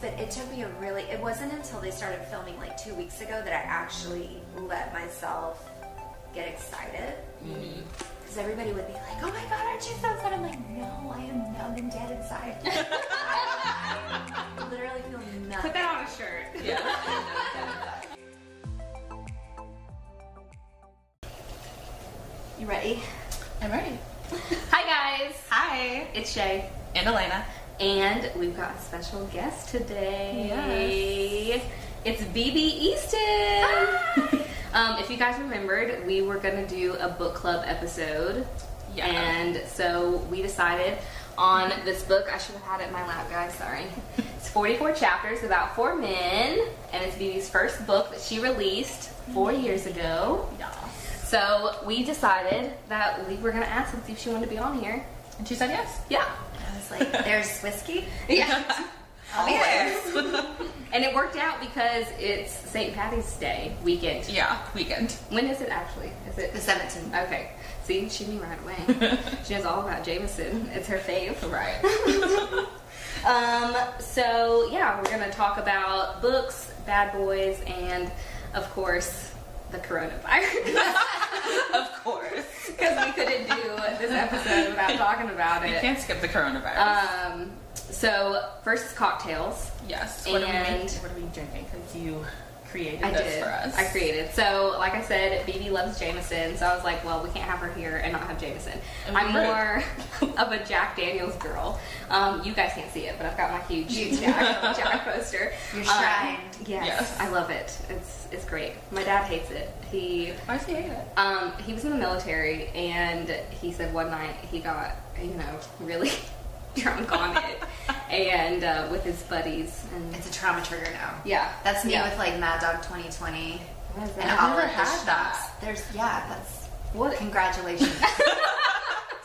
but it took me a really. It wasn't until they started filming like two weeks ago that I actually let myself get excited. Mm-hmm. Because everybody would be like, "Oh my god, aren't you so excited?" I'm like, "No, I am numb and dead inside." I literally feel nothing. Put that on a shirt. Yeah. You ready? I'm ready. Hi guys, Hi. it's Shay, And Elena. And we've got a special guest today. Yes. It's BB Easton. um, if you guys remembered, we were gonna do a book club episode, Yeah. and so we decided on this book. I should have had it in my lap, guys. Sorry. It's 44 chapters about four men, and it's BB's first book that she released four years ago. Yeah. So we decided that we were gonna ask and see if she wanted to be on here. And she said yes. Yeah. I was like, "There's whiskey." Yeah. I'll be there. and it worked out because it's St. Patty's Day weekend. yeah, weekend. When is it actually? Is it The 17th. Okay. See, she knew right away. she knows all about Jameson. It's her fave. Right. Um, so yeah, we're gonna talk about books, bad boys, and of course the coronavirus. of course. Because we couldn't do this episode without talking about it. You can't skip the coronavirus. Um, so first is cocktails. yes. What are we making? What are we drinking? Because you created I this did. for us. I created. So, like I said, BB loves Jameson, so I was like, well, we can't have her here and not have Jameson. And I'm more of a Jack Daniels girl. Um, you guys can't see it, but I've got my huge. Jack, Jack poster. Your Um, shrine. yes, Yes. I love it. It's it's great. My dad hates it. He Why does he hate it? um, he was in the military, and he said one night he got you know really drunk on it, and uh, with his buddies, and It's a trauma trigger now. yeah, That's me Yeah. with like Mad Dog 2020 What is and that? all never of the had schnapps. that. There's yeah, that's What? congratulations.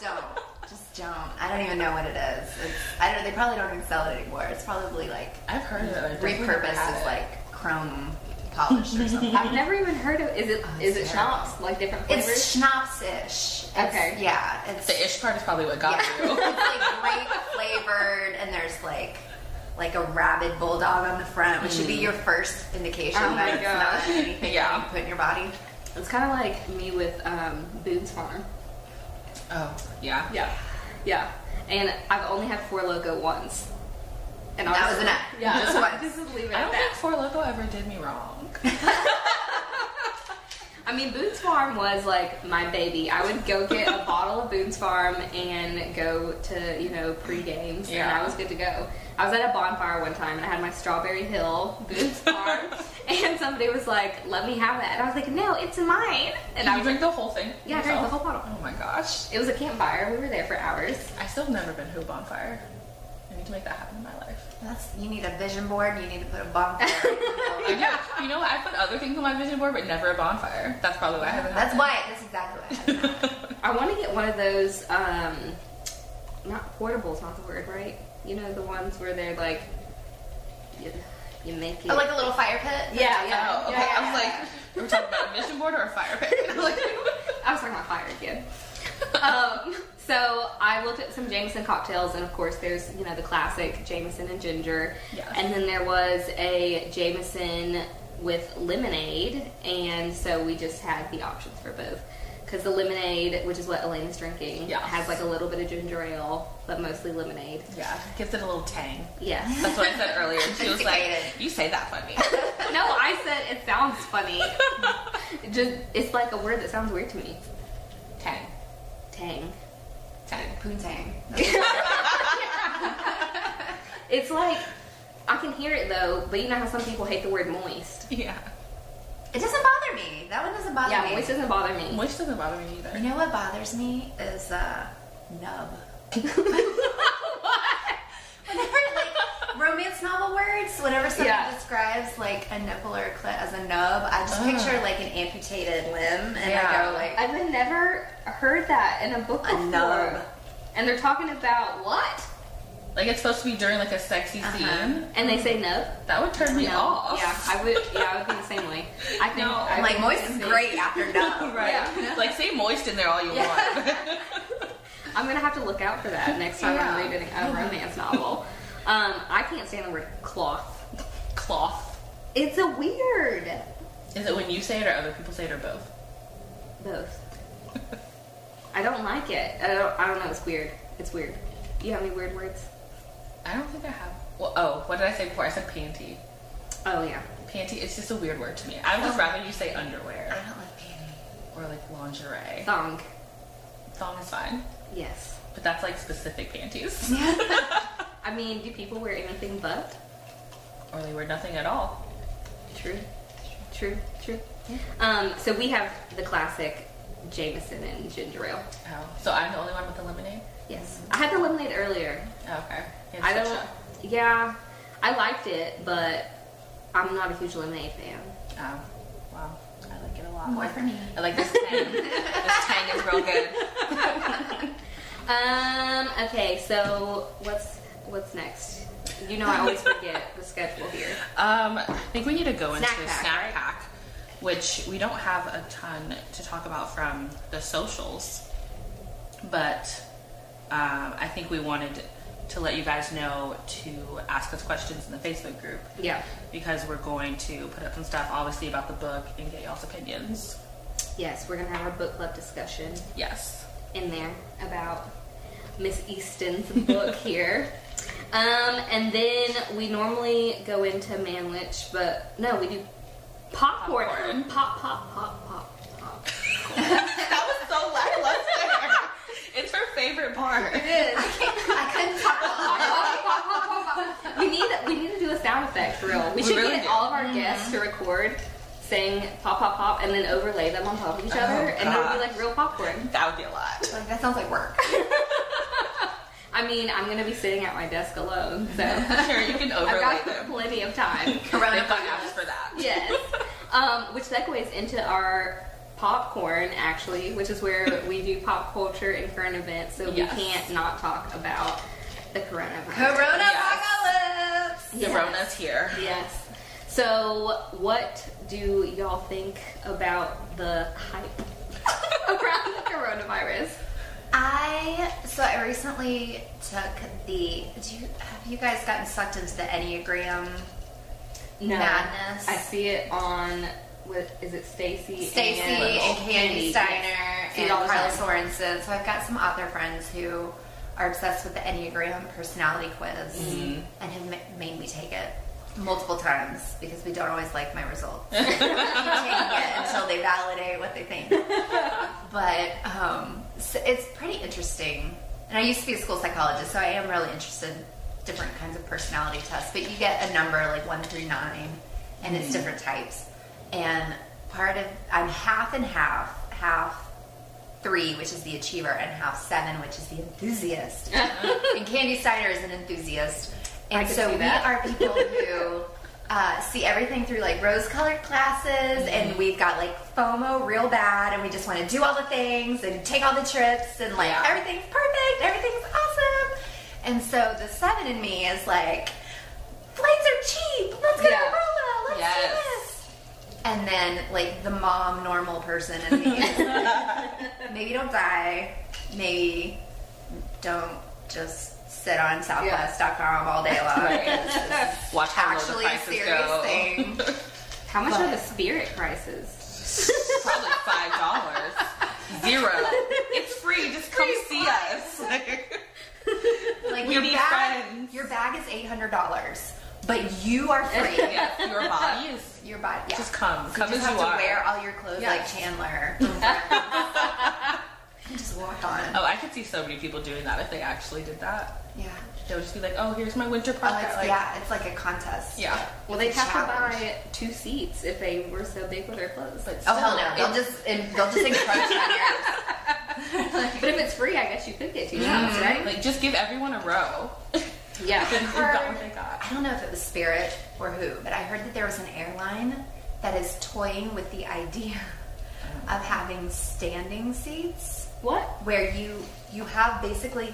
don't just don't. I don't even know what it is. It's, I don't. They probably don't even sell it anymore. It's probably like I've heard it. I've definitely repurposed had as it. like chrome polished or something. I've never even heard of. Is it Oh, is it's it terrible. schnapps like different flavors? It's schnapps-ish. Okay. Yeah. It's The ish part is probably what got yeah. you. it's like grape flavored, and there's like like a rabid bulldog on the front, which should be your first indication Oh that it's God. not anything Yeah. that you put in your body. It's kind of like me with um, Boone's Farm. oh, yeah. Yeah, yeah. And I've only had Four Loco once. And That I was enough. Yeah, Just once. Just leave it I at don't think that. Four Loco ever did me wrong. I mean, Boone's Farm was like my baby. I would go get a bottle of Boone's Farm and go to you know pre games, yeah. and I was good to go. I was at a bonfire one time and I had my Strawberry Hill Boone's Farm, and somebody was like, "Let me have that," and I was like, "No, it's mine." And Did I you was drink the whole thing? Yeah, I drank the whole bottle. Oh my gosh. It was a campfire. We were there for hours. I still have never been to a bonfire. I need to make that happen in my life. That's you need a vision board. You need to put a bonfire. Yeah, you know, I put other things on my vision board, but never a bonfire. That's probably why I haven't. That's had why. That's exactly what happened. I want to get one of those, um, not portables, not the word, right? You know, the ones where they're like, you, you make it. Oh, like a little fire pit. yeah, yeah. Oh, okay. yeah, I was yeah. like, we were talking about a vision board or a fire pit. like, I was talking about fire again. um, so I looked at some Jameson cocktails, and of course, there's you know the classic Jameson and ginger, Yes. and then there was a Jameson with lemonade, and so we just had the options for both. Because the lemonade, which is what Elena's drinking, Yes. has like a little bit of ginger ale, but mostly lemonade. yeah, gives it a little tang. Yes. That's what I said earlier. She was like, "You say that funny." no, I said it sounds funny. Just it's like a word that sounds weird to me. tang, Tang. Tang. Poontang. It's like I can hear it though, but you know how some people hate the word moist. Yeah, It doesn't bother me. That one doesn't bother Yeah, me. Yeah, moist doesn't bother me. moist doesn't bother me either. You know what bothers me is uh, nub. Whenever like romance novel words, whenever somebody Yeah. describes like a nipple or a clit as a nub, I just Ugh. picture like an amputated limb, and I go like I've never heard that in a book a before. nub. And they're talking about what? Like it's supposed to be during like a sexy Uh-huh. scene. And they say no. That would turn me no. off. Yeah, I would. Yeah, I would be the same way. I think. No, I I'm like moist is great after nub. Right. Yeah. Like say moist in there all you Yeah. want. I'm gonna have to look out for that next time I'm reading a romance novel. Um, I can't stand the word cloth. Cloth. It's a weird. Is it when you say it or other people say it or both? Both. I don't like it. I don't. I don't know. It's weird. It's weird. You have any weird words? I don't think I have. Well, oh, what did I say before? I said panty. Oh yeah. Panty, it's just a weird word to me. I would just rather you say underwear I don't like panty. or like lingerie. Thong. Thong is fine, Yes. but that's like specific panties. I mean, do people wear anything but? or they wear nothing at all. True. True. True. Um. So we have the classic Jameson and ginger ale. Oh, so I'm the only one with the lemonade? Yes. I had the lemonade earlier. Oh, okay. I don't. such Yeah. I liked it, but I'm not a huge lemonade fan. Oh, wow. I like it a lot. More for me. I like this tang. this tang is real good. Um. Okay. So what's what's next? You know, I always forget the schedule here. Um, I think we need to go into Snack pack, snack right? pack, which we don't have a ton to talk about from the socials, but um, I think we wanted to let you guys know to ask us questions in the Facebook group Yeah. because we're going to put up some stuff, obviously, about the book and get y'all's opinions. Yes, we're gonna have our book club discussion Yes. In there about Miss Easton's book here. Um, and then we normally go into Manwich, but no, we do popcorn. Popcorn. Pop, pop, pop, pop, pop. that was so lackluster. it's her favorite part. It is. I couldn't talk. we need we need to do a sound effect for real. We should really get do. all of our guests to record saying pop pop pop and then overlay them on top of each other Oh, and that would be like real popcorn. That would be a lot. Like, that sounds like work. I mean, I'm gonna be sitting at my desk alone, so Sure, you can overlay I've got them. plenty of time. Got apps for that. yes. Um, which segues into our popcorn, actually, which is where we do pop culture and current events, so Yes. we can't not talk about the coronavirus. Corona apocalypse. Yes. Corona's here. Yes. So, what do y'all think about the hype around the coronavirus? I so I recently took the. Do you, have you guys gotten sucked into the Enneagram? No. Madness. I see it on. What is it? Stacy. Stacy and, and Candi Steiner it and Karla. Sorensen. So I've got some author friends who are obsessed with the Enneagram personality quiz Mm-hmm. and have made me take it multiple times because we don't always like my results. It until they validate what they think. But um, so it's pretty interesting. And I used to be a school psychologist, so I am really interested in different kinds of personality tests. But you get a number like one through nine, and it's different types. And part of I'm half and half, half three, which is the achiever, and half seven, which is the enthusiast. and Candi Steiner is an enthusiast. And so we are people who uh, see everything through like rose-colored glasses, and we've got like FOMO real bad, and we just want to do all the things and take all the trips, and like Yeah. everything's perfect, everything's awesome. And so the seven in me is like, flights are cheap. Let's go Yeah. to Aruba. Let's Yes. do this. And then like the mom normal person in me maybe don't die. Maybe don't just sit on Southwest.com all day long. Right. Watch how low the actually a prices serious go. thing. How much are the spirit prices? Probably five dollars. Zero. It's free. Just come see us. Like your bag, friends. your bag is eight hundred dollars, but you are free. yes, your body is. Your body, yeah. Just come. So Come you as just have you to are. wear all your clothes Yes. like Chandler. and just walk on. Oh, I could see so many people doing that if they actually did that. Yeah. They would just be like, "Oh, here's my winter Oh, it's, like, yeah, it's like a contest. yeah. Well, they'd It's a have to buy two seats if they were so big with their clothes. But Oh hell still, no! They'll just and they'll just encroach on yours. But if it's free, I guess you could get two seats, right? Like, just give everyone a row. Yeah. Then who got what they got? I don't know if it was Spirit or who, but I heard that there was an airline that is toying with the idea oh. of having standing seats What? where you you have basically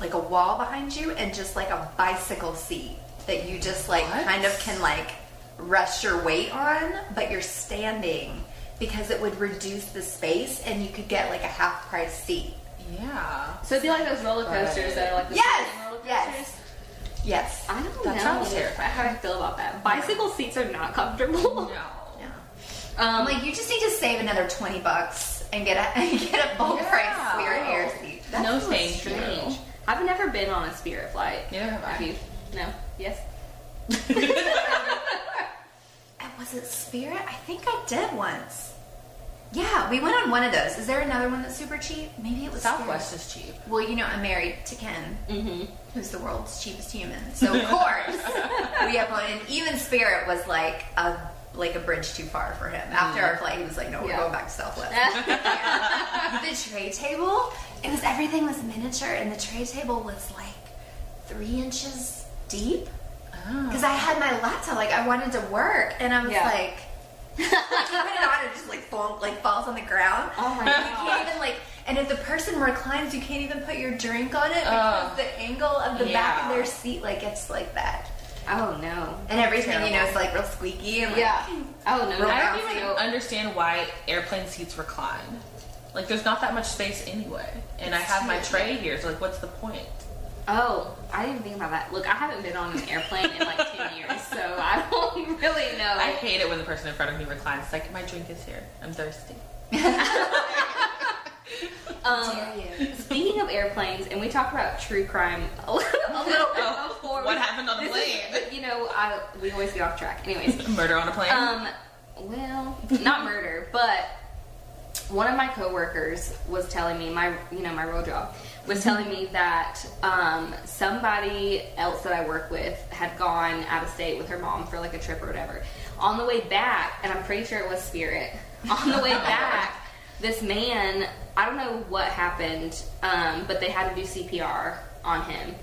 like a wall behind you and just like a bicycle seat that you just like What? kind of can like rest your weight on, but you're standing because it would reduce the space and you could get like a half price seat. Yeah. So it'd be like those roller coasters Right. that are like the Yes! standing roller Yes. coasters. Yes. I don't That know sounds terrifying. how I feel about that. Bicycle seats are not comfortable. No. Yeah. Um, like, you just need to save another twenty bucks and get a and get a full Yeah. price Spirit Air seat. No, feels thank strange. I've never been on a Spirit flight. Neither have I. you? No. Yes. And was it Spirit? I think I did once. Yeah, we went on one of those. Is there another one that's super cheap? Maybe it was Southwest is cheap. Well, you know, I'm married to Ken, Mm-hmm. who's the world's cheapest human. So of course we have one. And even Spirit was like a like a bridge too far for him. Mm-hmm. After our flight, he was like, "No, we're Yeah. going back to Southwest." the tray table, it was everything was miniature, and the tray table was like three inches deep. Oh. Because I had my laptop, like I wanted to work, and I was Yeah. like, you put it on, it just like fall, like falls on the ground. Oh my You can't even like, and if the person reclines, you can't even put your drink on it oh. because Oh. the angle of the back of their seat, like it's like that, Oh no. and everything you know Terrible. is like real squeaky and like, Yeah. Oh no. I don't even understand why airplane seats recline. Like, there's not that much space anyway. And I have my true. tray here, so like, what's the point? Oh, I didn't think about that. Look, I haven't been on an airplane in like ten years, so I don't really know. I hate it when the person in front of me reclines. It's like, my drink is here. I'm thirsty. Um. Speaking of airplanes, and we talked about true crime a little, a little bit Oh, before. what we- happened on the this is- plane? you know, I, we always get off track. Anyways, Murder on a plane? um, well, not murder, but one of my coworkers was telling me my, you know, my real job was telling me that um, somebody else that I work with had gone out of state with her mom for like a trip or whatever. On the way back, and I'm pretty sure it was Spirit. On the way back, this man, I don't know what happened, um, but they had to do CPR on him.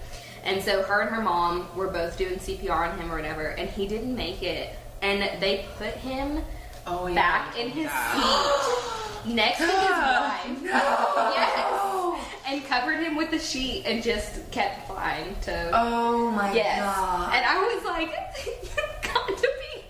And so her and her mom were both doing CPR on him or whatever, and he didn't make it. And they put him oh, yeah. back in his Yeah. seat next to his wife. Yes. And covered him with a sheet and just kept flying to. Oh my yes. god! And I was like, you got to be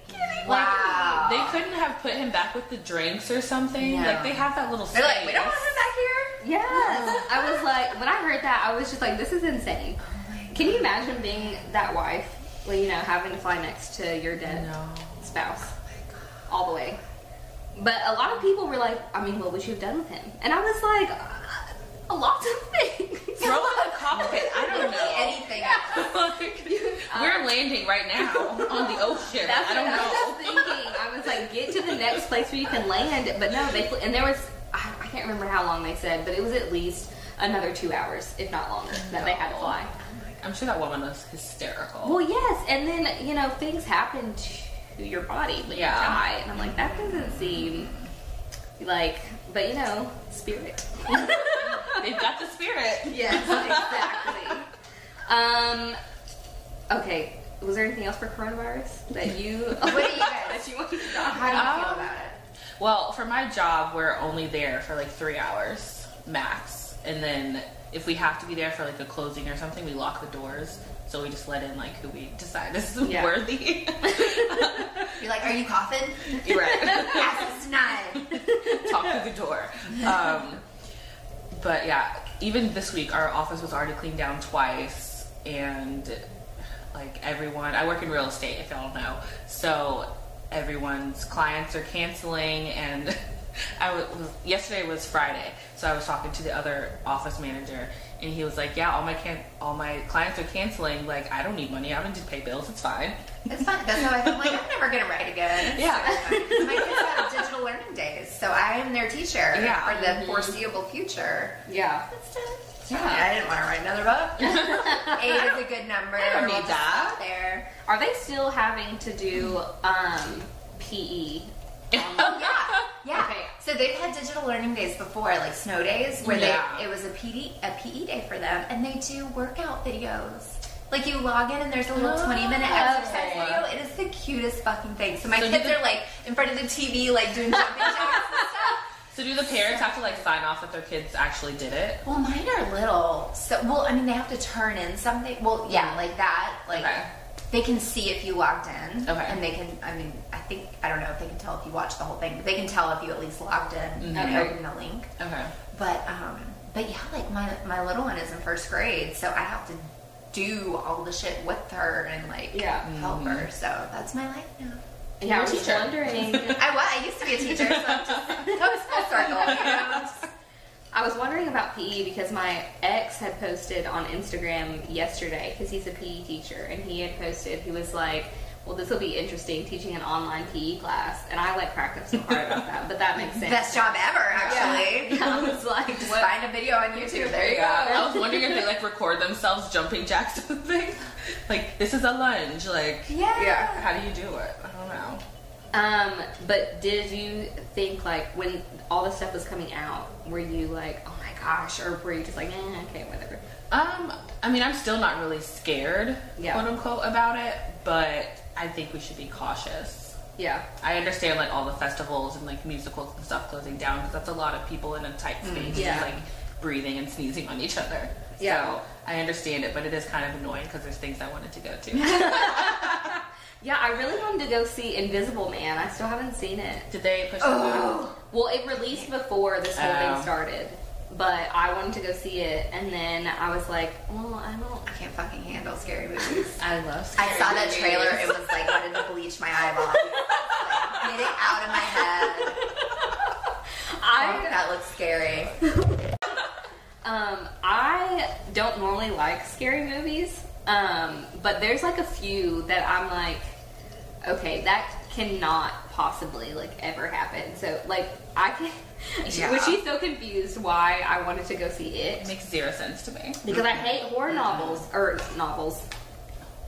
kidding me. wow. They couldn't have put him back with the drinks or something. No. Like, they have that little They're space. like, we don't want him back here. Yeah. Uh-huh. I was like, when I heard that, I was just like, this is insane. Oh Can you imagine being that wife? Well, you know, having to fly next to your dead No. spouse all the way. But a lot of people were like, I mean, what would you have done with him? And I was like, a lot of things. Throw in the cockpit. I don't know. Anything. We're um, landing right now on the ocean. That's I don't what I know. was thinking. I was like, get to the next place where you can land. But no, they and there was I, I can't remember how long they said, but it was at least another two hours, if not longer, that they had to fly. I'm sure that woman was hysterical. Well, yes, and then you know things happen to your body when Yeah. you die, and I'm like, that doesn't seem like, but you know, spirit. They've got the spirit. yes, exactly. Um, okay. Was there anything else for coronavirus that you? What do you guys? that you wanted to talk How do you about? feel about it? Well, for my job, we're only there for like three hours max, and then if we have to be there for like a closing or something, we lock the doors. So we just let in like who we decide this is Yeah. worthy. You're like, are you coughing? You're right. Access denied. Talk through the door. Um, but yeah, even this week, our office was already cleaned down twice, and like everyone, I work in real estate, if y'all know, so everyone's clients are canceling, and I was yesterday was Friday, so I was talking to the other office manager, and he was like, "Yeah, all my can all my clients are canceling. Like, I don't need money. I don't need to pay bills. It's fine." It's fine. That's how I feel. I'm like, I'm never gonna write again. It's Yeah. so fine. My kids have digital learning days, so I am their teacher Yeah. for the foreseeable future. Yeah. That's just, Yeah. I didn't want to write another book. Eight is a good number. I don't need We'll that. There. Are they still having to do um, PE? Oh yeah, yeah. Okay. So they've had digital learning days before, like snow days, where Yeah. they it was a PD a PE day for them, and they do workout videos. Like you log in and there's a little Oh. 20 minute oh. exercise video. It is the cutest fucking thing. So my So kids the- are like in front of the TV, like doing jumping jacks and stuff. So do the parents have to like sign off that their kids actually did it? Well, mine are little, so well. I mean, they have to turn in something. Well, yeah, mm-hmm. like that. Like Okay. They can see if you logged in. Okay. And they can. I mean, I think I don't know if they can tell if you watched the whole thing, but they can tell if you at least logged in and Okay. opened the link. Okay. But um, but yeah, like my my little one is in first grade, so I have to do all the shit with her and like Yeah. help her. So that's my life now. Yeah, I You're a was teacher. wondering. I was. I used to be a teacher, so I'm just that was full circle. You know? Just- I was wondering about PE because my ex had posted on Instagram yesterday because he's a PE teacher and he had posted he was like, "Well, this will be interesting teaching an online PE class," and I like cracked up so hard about that, but that makes sense. Best job ever, actually. Yeah, I was like, Just what? find a video on YouTube. There you go. I was wondering if they like record themselves jumping jacks to the thing. Like this is a lunge. Like Yeah. yeah, how do you do it? I don't know. Um, but did you think like when all this stuff was coming out, were you like, "Oh my gosh," or were you just like, eh, "Okay, whatever"? Um, I mean, I'm still not really scared, Yeah. quote unquote, about it, but I think we should be cautious. Yeah, I understand like all the festivals and like musicals and stuff closing down because that's a lot of people in a tight space, yeah. just, like breathing and sneezing on each other. Yeah. So I understand it, but it is kind of annoying because there's things I wanted to go to. yeah. I really wanted to go see Invisible Man. I still haven't seen it. Did they push it? Oh. Well, it released before this whole Oh. thing started, but I wanted to go see it, and then I was like, well, I don't. I can't fucking handle scary movies. I love. Scary I saw that trailer. It was like wanted to bleach my eyeballs. Like, get it out of my head. Oh, I that looks scary. um I don't normally like scary movies, um, but there's like a few that I'm like, okay, that cannot possibly like ever happen. So like I can. Yeah. Was she so confused why I wanted to go see it? It makes zero sense to me. because I hate horror novels or novels.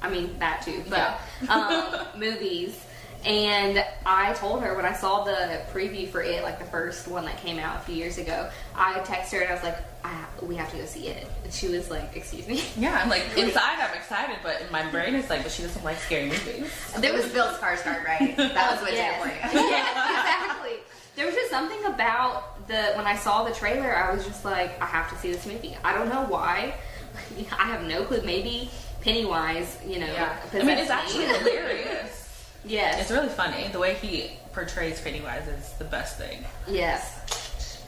I mean that too, but um, movies. And I told her when I saw the preview for it, like the first one that came out a few years ago, I texted her and I was like, I have, "We have to go see it." And she was like, "Excuse me." Yeah, I'm like inside I'm excited, but in my brain it's like, but she doesn't like scary movies. There was Bill Skarsgård, right? That was what yes. did it yes, exactly. There was just something about the when I saw the trailer, I was just like, I have to see this movie. I don't know why. I have no clue. Maybe Pennywise, you know, Yeah, I mean it's actually hilarious. Yes, It's really funny. The way he portrays Pennywise is the best thing. yes.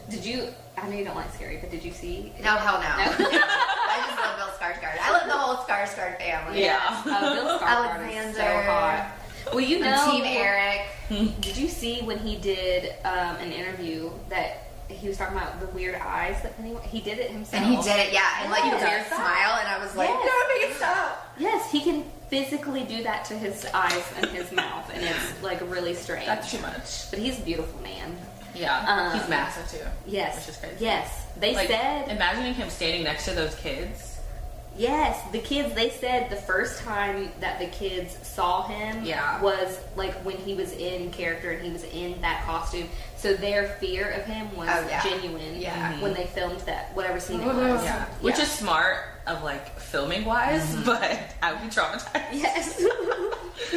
Did you? I know you don't like scary, but did you see? No, hell no. No. I just love Bill Skarsgård. I love the whole Skarsgård family. Yeah. Oh, Bill Skarsgård is so Alexander. hot. Well, you know, And Team Eric. Did you see when he did um, an interview that he was talking about the weird eyes that Pennywise? He did it himself. And he did it, yeah, and like Yes. the weird smile, and I was like, Yes. no, make it stop. Yes, he can physically do that to his eyes and his mouth, and it's like really strange. That's too much. but he's a beautiful man. Yeah, Um, he's massive too. Yes, Which is crazy. yes. They Like, said imagining him standing next to those kids. yes. The kids. They said the first time that the kids saw him Yeah. was like when he was in character and he was in that costume. So their fear of him was Oh, yeah. genuine. Yeah. When mm-hmm. they filmed that, whatever scene it oh, was. Yeah, which is smart of like filming wise, mm-hmm. but I would be traumatized. Yes.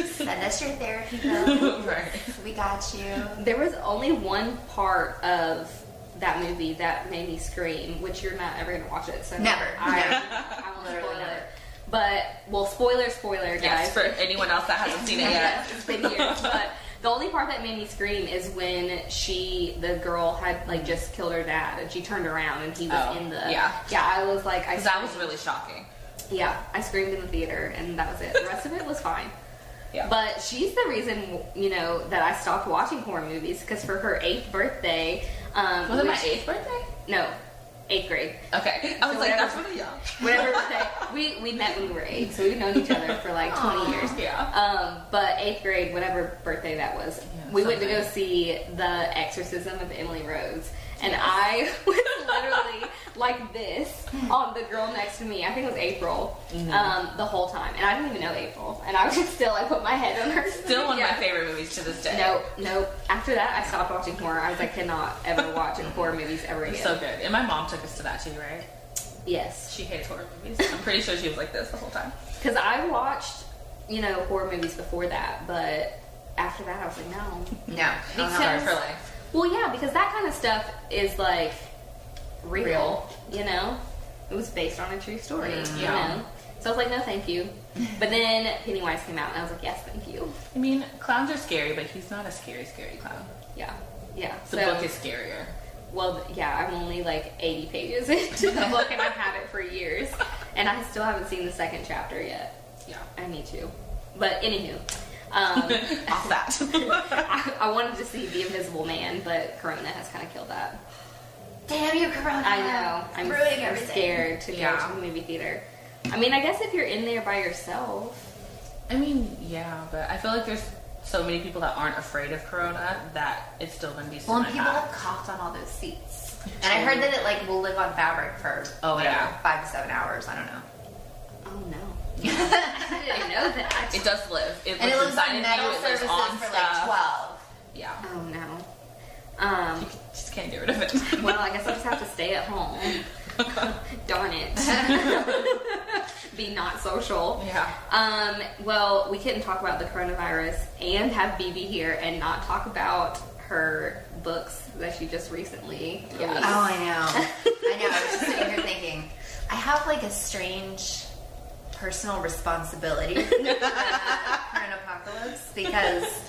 Send us your therapy bill. right. We got you. There was only one part of that movie that made me scream, which you're not ever gonna watch it, so Never. I, Never. I won't Literally spoil never. it. But well, spoiler, spoiler, guys. Yes, for anyone else that hasn't seen it yet. Yes, it's been years, but the only part that made me scream is when she, the girl, had like just killed her dad, and she turned around and he was Oh, in the. yeah. Yeah, I was like, I. Because that was really shocking. Yeah, I screamed in the theater, and that was it. The rest of it was fine. Yeah. But she's the reason, you know, that I stopped watching horror movies because for her eighth birthday, um, was it my eighth birthday? No, eighth grade. Okay. I was So like, whatever- that's really young. Whatever birthday. We we met when we were eight, so we've known each other for like twenty Aw. years. Yeah. Um, but eighth grade, whatever birthday that was, Yeah, we went to go see The Exorcism of Emily Rose, and I was literally like this on the girl next to me. I think it was April. Mm-hmm. Um, the whole time, and I didn't even know April, and I was just still like put my head on her. Still one Yeah. of my favorite movies to this day. Nope, nope. After that, I stopped watching horror. I was like, cannot ever watch horror movies ever again. so good. And my mom took us to that too, right? yes, She hates horror movies. I'm pretty sure she was like this the whole time. because I watched, you know, horror movies before that, but after that, I was like, no. No. Because- for life. Well, yeah, because that kind of stuff is like real, Real. you know. It was based on a true story, Mm, you yeah. know. So I was like, no, thank you. But then Pennywise came out, and I was like, yes, thank you. I mean, clowns are scary, but he's not a scary, scary clown. Yeah, yeah. The so, book is scarier. Well, yeah, I'm only like 80 pages into the book and I've had it for years. And I still haven't seen the second chapter yet. Yeah. I need to. But anywho, um, Off that. I, I wanted to see The Invisible Man, but Corona has kind of killed that. Damn you, Corona. I know. I'm, ruining I'm everything. scared to Yeah. go to the movie theater. I mean, I guess if you're in there by yourself, I mean, yeah, but I feel like there's so many people that aren't afraid of Corona that it's still going to be Well, and people have coughed on all those seats. And I heard that it like will live on fabric for Oh, whatever, yeah. five to seven hours. I don't know. oh no, I didn't know that. It does live. It and it lives lives inside on of metal you. It lives on for stuff. like twelve. Yeah. Oh no. Um, You just can't get rid of it. well, I guess I'll just have to stay at home. Darn it. Be not social. yeah. Um, well, we couldn't talk about the coronavirus and have BB here and not talk about her books that she just recently Yeah. released. Oh, I know. I know. I was just sitting here thinking, I have like a strange personal responsibility for an apocalypse because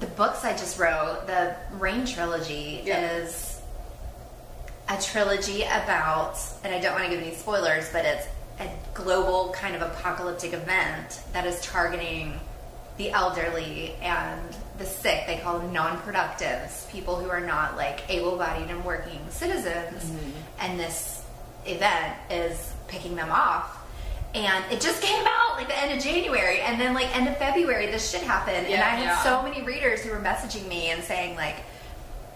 the books I just wrote, the Rain trilogy, Yeah. is a trilogy about, and I don't want to give any spoilers, but it's a global kind of apocalyptic event that is targeting the elderly and the sick. They call them non-productives, people who are not like able-bodied and working citizens. Mm-hmm. And this event is picking them off. And it just came out like the end of January, and then like end of February, this shit happened. and I had yeah. so many readers who were messaging me and saying like,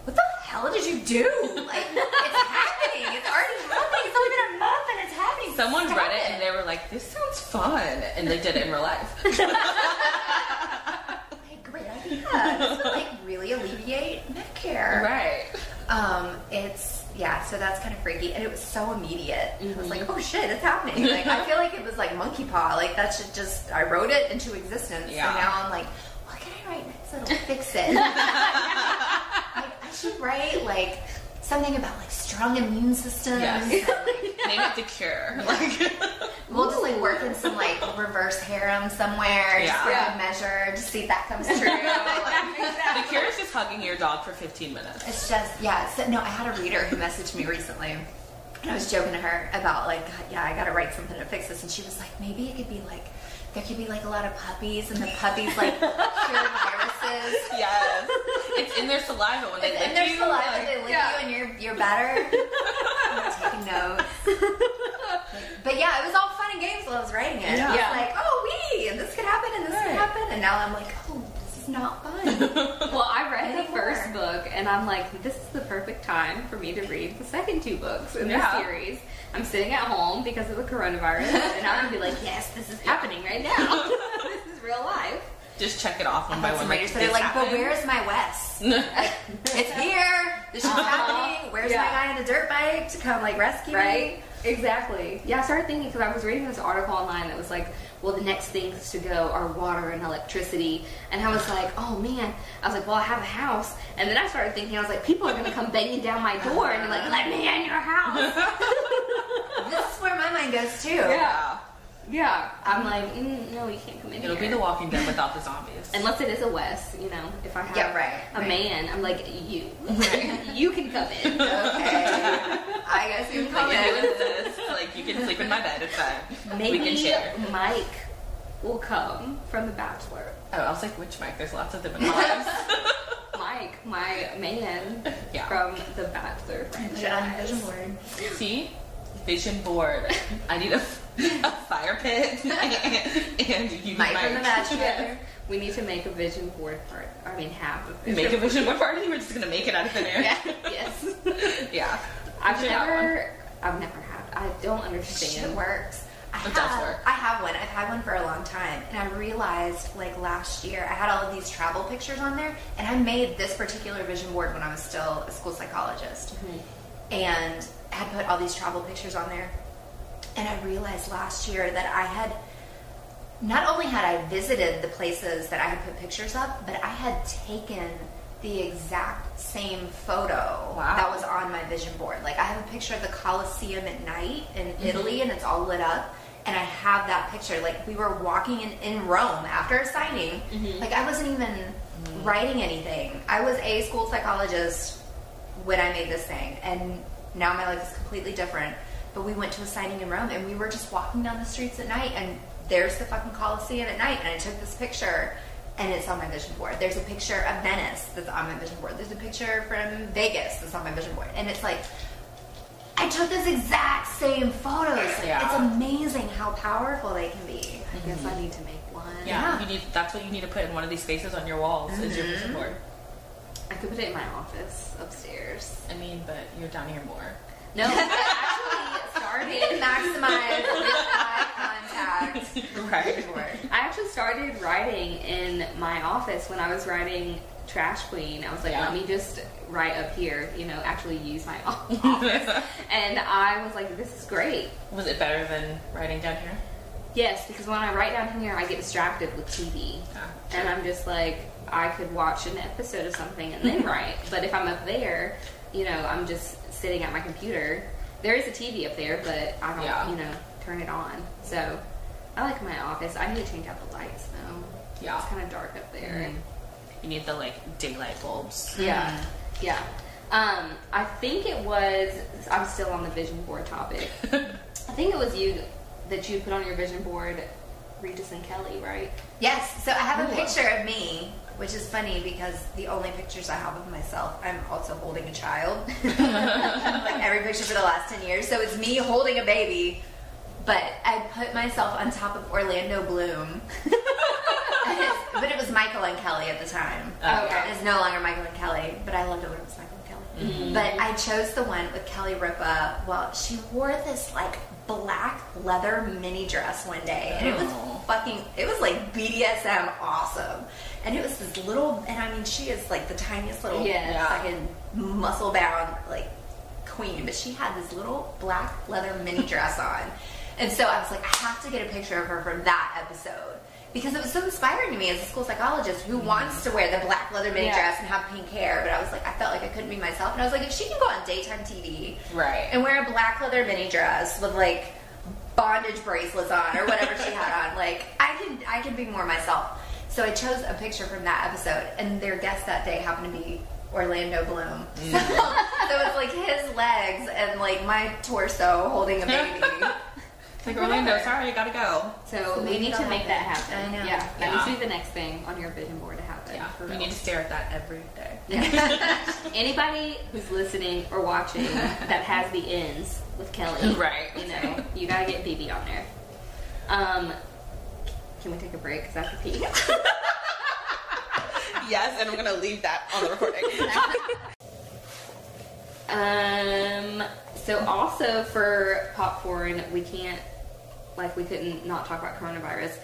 "What the hell did you do? Like, it's happening. It's already happening. It's only been a month, and it's happening." Someone Stop read it and they were like, "This sounds fun," and they did it in real life. Like, great idea. This would like really alleviate Medicare. right. Um, it's yeah, so that's kind of freaky, and it was so immediate. It Mm-hmm. was like, oh shit, it's happening. Like I feel like it was like monkey paw. Like that should just I wrote it into existence. Yeah. So now I'm like, what can I write next that'll fix it? like I should write like something about like strong immune systems. Yes. and, like, Name it the cure. Like, We'll just like work in some like reverse harem somewhere, just for Yeah. good measure, just see if that comes true. the cure is just hugging your dog for 15 minutes. It's just yeah. So, no, I had a reader who messaged me recently, and I was joking to her about like, yeah, I got to write something to fix this, and she was like, maybe it could be like, there could be like a lot of puppies, and the puppies like cure viruses. Yes. It's in their saliva when they It's lick in their you. saliva, like- they lick yeah. you, and you're you're better. I'm taking notes. But yeah, it was all fun and games while I was writing it. Yeah. It was Yeah. like, oh, we, and this could happen, and this Right. could happen, and now I'm like, oh, this is not fun. Well, I read the first book, and I'm like, this is the perfect time for me to read the second two books in Yeah. the series. I'm sitting at home because of the coronavirus, and I'm gonna be like, yes, this is happening right now. this is real life. Just check it off one by one. Like, readers that are this like, but where's my Wes? It's here. This is Uh-huh. happening. Where's Yeah. my guy in the dirt bike to come like rescue Right? me? Exactly. Yeah, I started thinking because I was reading this article online that was like, well, the next things to go are water and electricity. And I was like, oh man. I was like, well, I have a house. And then I started thinking, I was like, people are going to come banging down my door and be like, let me in your house. This is where my mind goes too. Yeah. yeah. I'm like, mm, no, you can't come in It'll here. be The Walking Dead without the zombies. Unless it is a Wes, you know, if I have Yeah, right, a right. man, I'm like, you. you can come in. Okay. I guess you can come in. doing this. Like, you can sleep in my bed. It's fine. Maybe we can share. Mike will come from The Bachelor. Oh, I was like, which Mike? There's lots of them in my lives. Mike, my man Yeah. from The Bachelor Put it on vision board. See? Vision board. I need a, a fire pit and, and you need Mike Mike. from the Bachelor. We need to make a vision board part. I mean, have a vision Make a vision board party. We're just gonna make it out of thin air. Yeah. yes. yeah. I've should have never. I've never had. I don't Shit understand. works. I It does have, work. I have one. I've had one for a long time, and I realized like last year I had all of these travel pictures on there, and I made this particular vision board when I was still a school psychologist, mm-hmm. and I had put all these travel pictures on there, and I realized last year that I had not only had I visited the places that I had put pictures of, but I had taken the exact same photo Wow. that was on my vision board. Like I have a picture of the Colosseum at night in mm-hmm. Italy and it's all lit up. And I have that picture. Like we were walking in, in Rome after a signing. Mm-hmm. Like I wasn't even writing anything. I was a school psychologist when I made this thing. And now my life is completely different. but we went to a signing in Rome, and we were just walking down the streets at night, and there's the fucking Colosseum at night, and I took this picture. And it's on my vision board. There's a picture of Venice that's on my vision board. There's a picture from Vegas that's on my vision board. And it's like, I took this exact same photos. Yeah. It's amazing how powerful they can be. I guess I mm-hmm. need to make one. Yeah, Yeah. you need. That's what you need to put in one of these spaces on your walls. Is your vision mm-hmm. board. I could put it in my office upstairs. I mean, but you're down here more. No, I actually to started. maximize eye contact. Right. I actually started writing in my office when I was writing Trash Queen. I was like, Yeah. let me just write up here. You know, actually use my office. and I was like, this is great. Was it better than writing down here? Yes, because when I write down here, I get distracted with TV. Ah, And I'm just like, I could watch an episode of something and then write. But if I'm up there, you know, I'm just sitting at my computer. There is a TV up there, but I don't, Yeah. you know, turn it on. So I like my office. I need to change out the lights though. Yeah. It's kind of dark up there. You need the like daylight bulbs. Yeah. Yeah. Um, I think it was, I'm still on the vision board topic. I think it was you that you put on your vision board Regis and Kelly, right? Yes, so I have a picture of me, which is funny because the only pictures I have of myself, I'm also holding a child. like every picture for the last 10 years. So it's me holding a baby, but I put myself on top of Orlando Bloom. But it was Michael and Kelly at the time. Oh, okay. It's no longer Michael and Kelly, but I loved it when it was Michael and Kelly. Mm-hmm. But I chose the one with Kelly Ripa. Well, she wore this like black leather mini dress one day, and it was Oh. fucking. It was like BDSM awesome, and it was this little. And I mean, she is like the tiniest little Yes. fucking muscle bound like queen, but she had this little black leather mini dress on, and so I was like, I have to get a picture of her from that episode. Because it was so inspiring to me as a school psychologist who mm-hmm. wants to wear the black leather mini Yeah. dress and have pink hair, but I was like, I felt like I couldn't be myself. And I was like, if she can go on daytime TV Right. and wear a black leather mini dress with like bondage bracelets on or whatever she had on, like I can I can be more myself. So I chose a picture from that episode, and their guest that day happened to be Orlando Bloom. So, so it's like his legs and like my torso holding a baby. Like Orlando, sorry, you gotta go. So So we need to that'll make that happen. happen. I know. Yeah, that Yeah. needs to be the next thing on your vision board to happen. Yeah, for we real. need to stare at that every day. Yeah. Anybody who's listening or watching that has the ends with Kelly, Right. You know, you gotta get BB on there. Um, can we take a break? Cause I have to pee. yes, and I'm gonna leave that on the recording. Um. So also for popcorn, we can't like we couldn't not talk about coronavirus.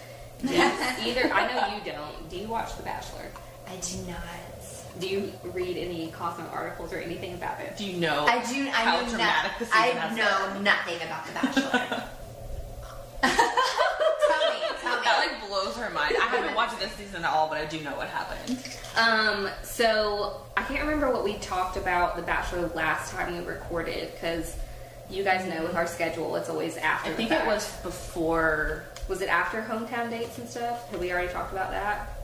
Yes, either I know you don't. Do you watch The Bachelor? I do not. Do you read any Cosmo articles or anything about it? Do you know? I do. I how know dramatic no- the I has know nothing about The Bachelor. tell me. Tell me. That like blows her mind. I haven't watched this season at all, but I do know what happened. Um, so I can't remember what we talked about The Bachelor last time we recorded because you guys know with our schedule, it's always after. I the think it was before. Was it after hometown dates and stuff? Had we already talked about that?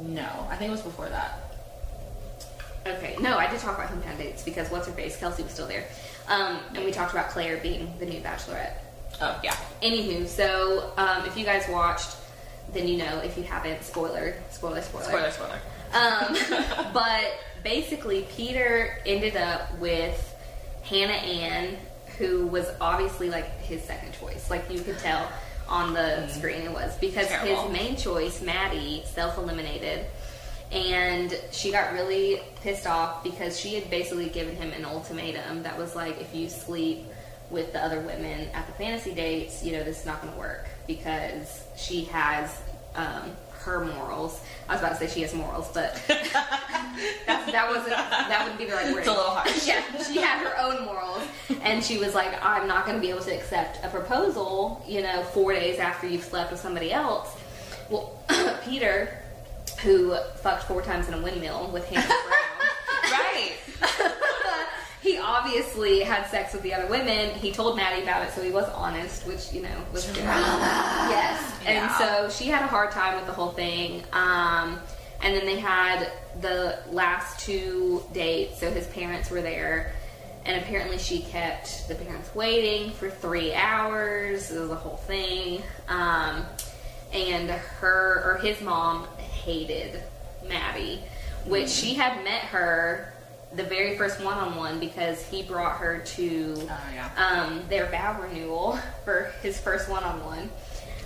No, I think it was before that. Okay, no, I did talk about hometown dates because what's her face, Kelsey was still there, um, and we talked about Clare being the new Bachelorette. Oh yeah. Anywho, so um, if you guys watched, then you know. If you haven't, spoiler, spoiler, spoiler. Spoiler, spoiler. Um, but basically, Peter ended up with Hannah Ann, who was obviously like his second choice. Like you could tell on the screen it was because Terrible. his main choice, Maddie, self eliminated. And she got really pissed off because she had basically given him an ultimatum that was like, if you sleep with the other women at the fantasy dates, you know, this is not going to work because she has um, her morals. I was about to say she has morals, but that, that wasn't that wouldn't be the right word. It's a little harsh. yeah, she had her own morals, and she was like, "I'm not going to be able to accept a proposal, you know, four days after you've slept with somebody else." Well, Peter, who fucked four times in a windmill with Hannah Brown, Right. he obviously had sex with the other women. He told Maddie about it, so he was honest, which you know was good. Yes, and Yeah. so she had a hard time with the whole thing. Um, and then they had the last two dates, so his parents were there, and apparently she kept the parents waiting for three hours. It was a whole thing. Um, and her or his mom hated Maddie, which she had met her the very first one-on-one because he brought her to Oh, yeah. um, their vow renewal for his first one-on-one.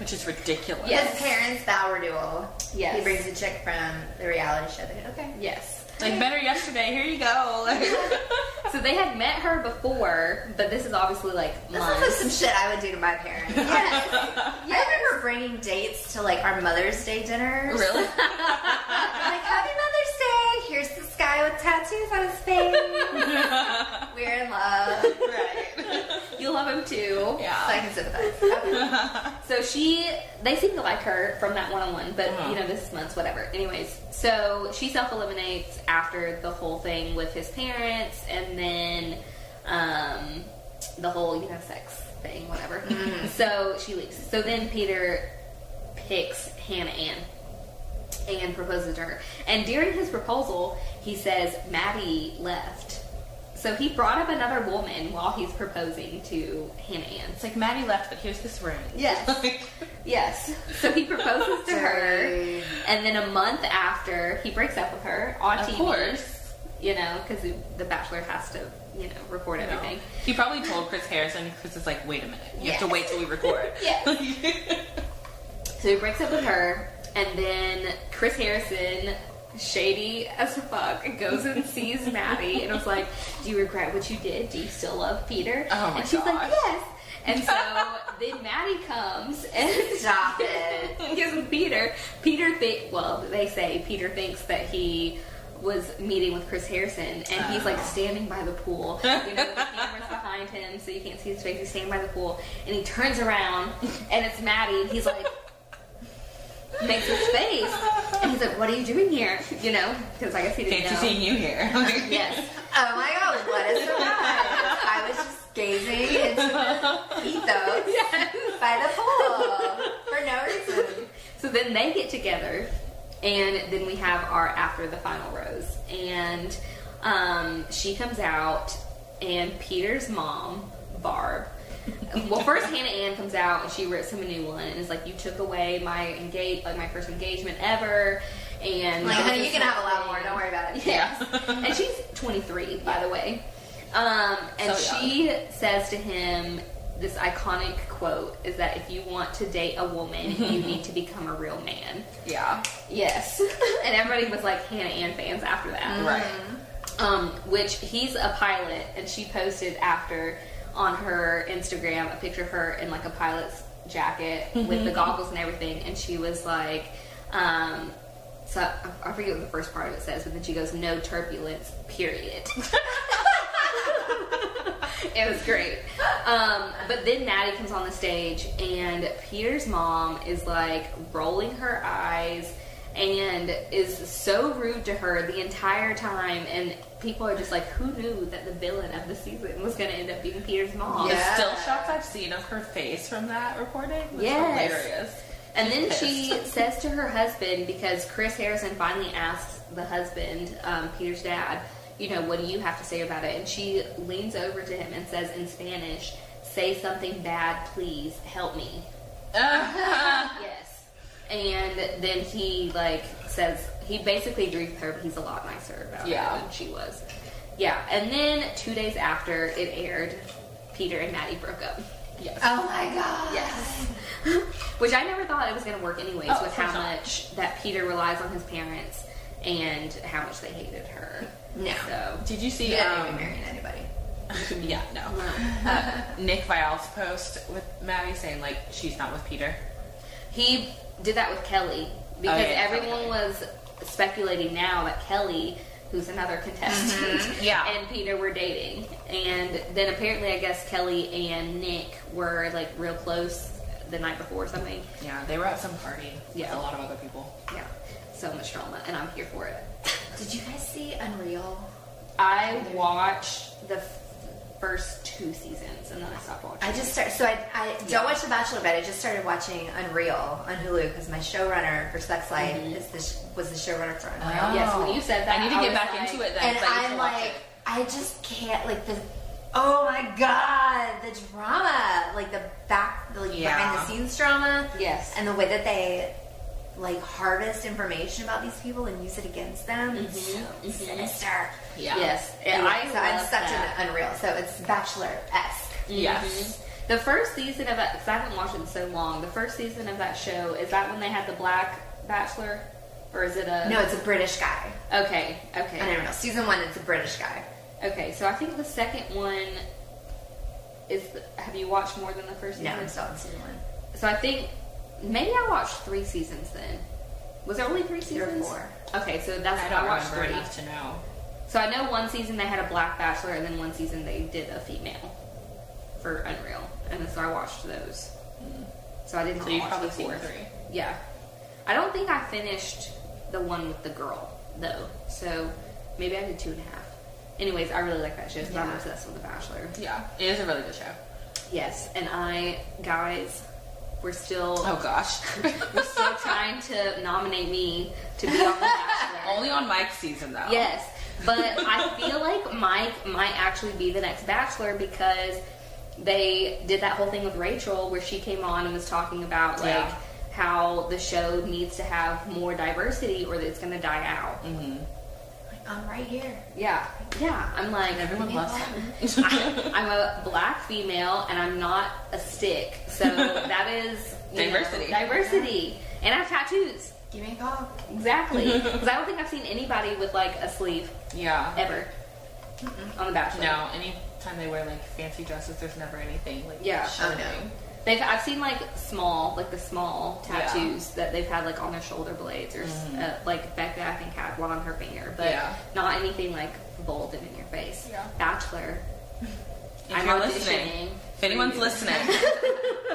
Which is ridiculous. Yes. His parents' vow renewal. Yes. He brings a chick from the reality show. They go, okay. Yes. Like better yesterday. Here you go. So they had met her before, but this is obviously like This sounds like some shit I would do to my parents. Yes. I remember bringing dates to like our Mother's Day dinners. really? Like, happy Mother's Day. Here's this guy with tattoos on his face. We're in love. right. You'll love him too. So I can sympathize. Okay. So she, they seem to like her from that one-on-one, but Uh-huh. you know this is months, whatever. Anyways, so she self-eliminates after the whole thing with his parents, and then um, the whole you know sex thing, whatever. So she leaves. So then Peter picks Hannah Ann and proposes to her. And during his proposal, he says Maddie left. So he brought up another woman while he's proposing to Hannah Ann. It's like Maddie left, but here's this ring. Yes. Yes. So he proposes to her, and then a month after, he breaks up with her on Of TV. course. You know, because the Bachelor has to, you know, record No. everything. He probably told Chris Harrison. Chris is like, wait a minute. You have to wait till we record. Yes. So he breaks up with her, and then Chris Harrison, shady as fuck, goes and sees Maddie and was like, Do you regret what you did? Do you still love Peter? Oh my and she's like. Yes. And so then Maddie comes and Stop it. gives him Peter. Peter think well, they say Peter thinks that he was meeting with Chris Harrison and he's like uh. standing by the pool. You know, the camera's behind him so you can't see his face. He's standing by the pool and he turns around and it's Maddie and he's like makes his face and he's like, What are you doing here? You know, because I guess he didn't Fancy know. seeing you here. Yes. Oh my god, what is a surprise. I was just gazing into the ethos by the pool for no reason. So then they get together, and then we have our after the final rose, and um, she comes out, and Peter's mom, Barb. Well, first Hannah Ann comes out and she rips him a new one and is like, "You took away my engage, like my first engagement ever." And Like, honey, you can have a lot more. Don't worry about it. Yes. and she's 23, by the way. Um, and So she says to him this iconic quote is that if you want to date a woman, you need to become a real man. yeah. Yes. and everybody was like Hannah Ann fans after that. Right. Um, which he's a pilot, and she posted after on her Instagram a picture of her in like a pilot's jacket with the goggles and everything, and she was like, um, so I, I forget what the first part of it says, but then she goes, "No turbulence, period." it was great. Um, but then Maddie comes on the stage, and Peter's mom is like rolling her eyes and is so rude to her the entire time. And people are just like, who knew that the villain of the season was going to end up being Peter's mom? Yeah. The still shots I've seen of her face from that recording was Yes. hilarious. And then she says to her husband, because Chris Harrison finally asks the husband, um, Peter's dad, you know, what do you have to say about it? And she leans over to him and says in Spanish, say something bad, please, help me. Yes. And then he, like, says, he basically agrees her, but he's a lot nicer about Yeah. it than she was. Yeah. And then two days after it aired, Peter and Maddie broke up. yes. Oh my god. Yes. Which I never thought it was going to work anyways Oh, with how not. much that Peter relies on his parents and how much they hated her. No. So, Did you see? You didn't um, even marry anybody. yeah, no. Uh, Nick Viall's post with Maddie saying like she's not with Peter. he did that with Kelly because Oh, yeah, everyone okay. was speculating now that Kelly, who's another contestant, Mm-hmm. Yeah. and Peter were dating. And then apparently, I guess Kelly and Nick were like real close the night before or something. Yeah, they were at some party Yeah. with a lot of other people. Yeah. So much drama, and I'm here for it. Did you guys see Unreal? I watched the f- first two seasons and then I stopped watching. I just started. So I, I don't watch The Bachelor, but I just started watching Unreal on Hulu because my showrunner for Sex Life is the, was the showrunner for Unreal. Yes, when you said that, I need to I get back like- into it then. and 'cause I used I'm like, it. I just can't like the Oh my god, the drama, like the back, the like Yeah. behind the scenes drama, Yes. and the way that they like harvest information about these people and use it against them. Mhm, It's so mhm. sinister. Yeah. Yes. And Yeah, I so I'm love sucked that. into Unreal. So it's Bachelor esque. Yes. Mhm. The first season of that, because I haven't watched it in so long. The first season of that show is that when they had the black bachelor, or is it a? No, it's a British guy. Okay. Okay. On Unreal. Season one, it's a British guy. Okay. So I think the second one is. The, have you watched more than the first No. I'm still on season one. So I think maybe I watched three seasons then. Was there only three Three or seasons? four. Okay, so that's I don't I watched remember three. enough to know. So I know one season they had a black bachelor, and then one season they did a female for Unreal, and so I watched those. So I didn't So watch probably seen three. Yeah, I don't think I finished the one with the girl though. So maybe I did two and a half. Anyways, I really like that show. So I'm obsessed with The Bachelor. Yeah, it is a really good show. Yes, and I guys, we're still Oh gosh. we're still trying to nominate me to be on The Bachelor. Only on Mike's season though. Yes, but I feel like Mike might actually be the next Bachelor because they did that whole thing with Rachel where she came on and was talking about like Yeah. how the show needs to have more diversity or that it's going to die out. Mm-hmm. Like, I'm right here. Yeah, yeah. I'm like And everyone Give me loves him. I, am a black female and I'm not a stick, so that is you know, Diversity. diversity, and I have tattoos. Give me a call. Exactly, because I don't think I've seen anybody with like a sleeve yeah. ever on The Bachelor. No, anytime they wear like fancy dresses, there's never anything like Yeah. Oh, showing. no. They've I've seen like small, like the small Yeah. tattoos that they've had like on their shoulder blades, or s uh, like Becca I think had one on her finger, but Yeah. not anything like bold and in your face. Yeah. Bachelor. If I'm auditioning listening, if anyone's listening,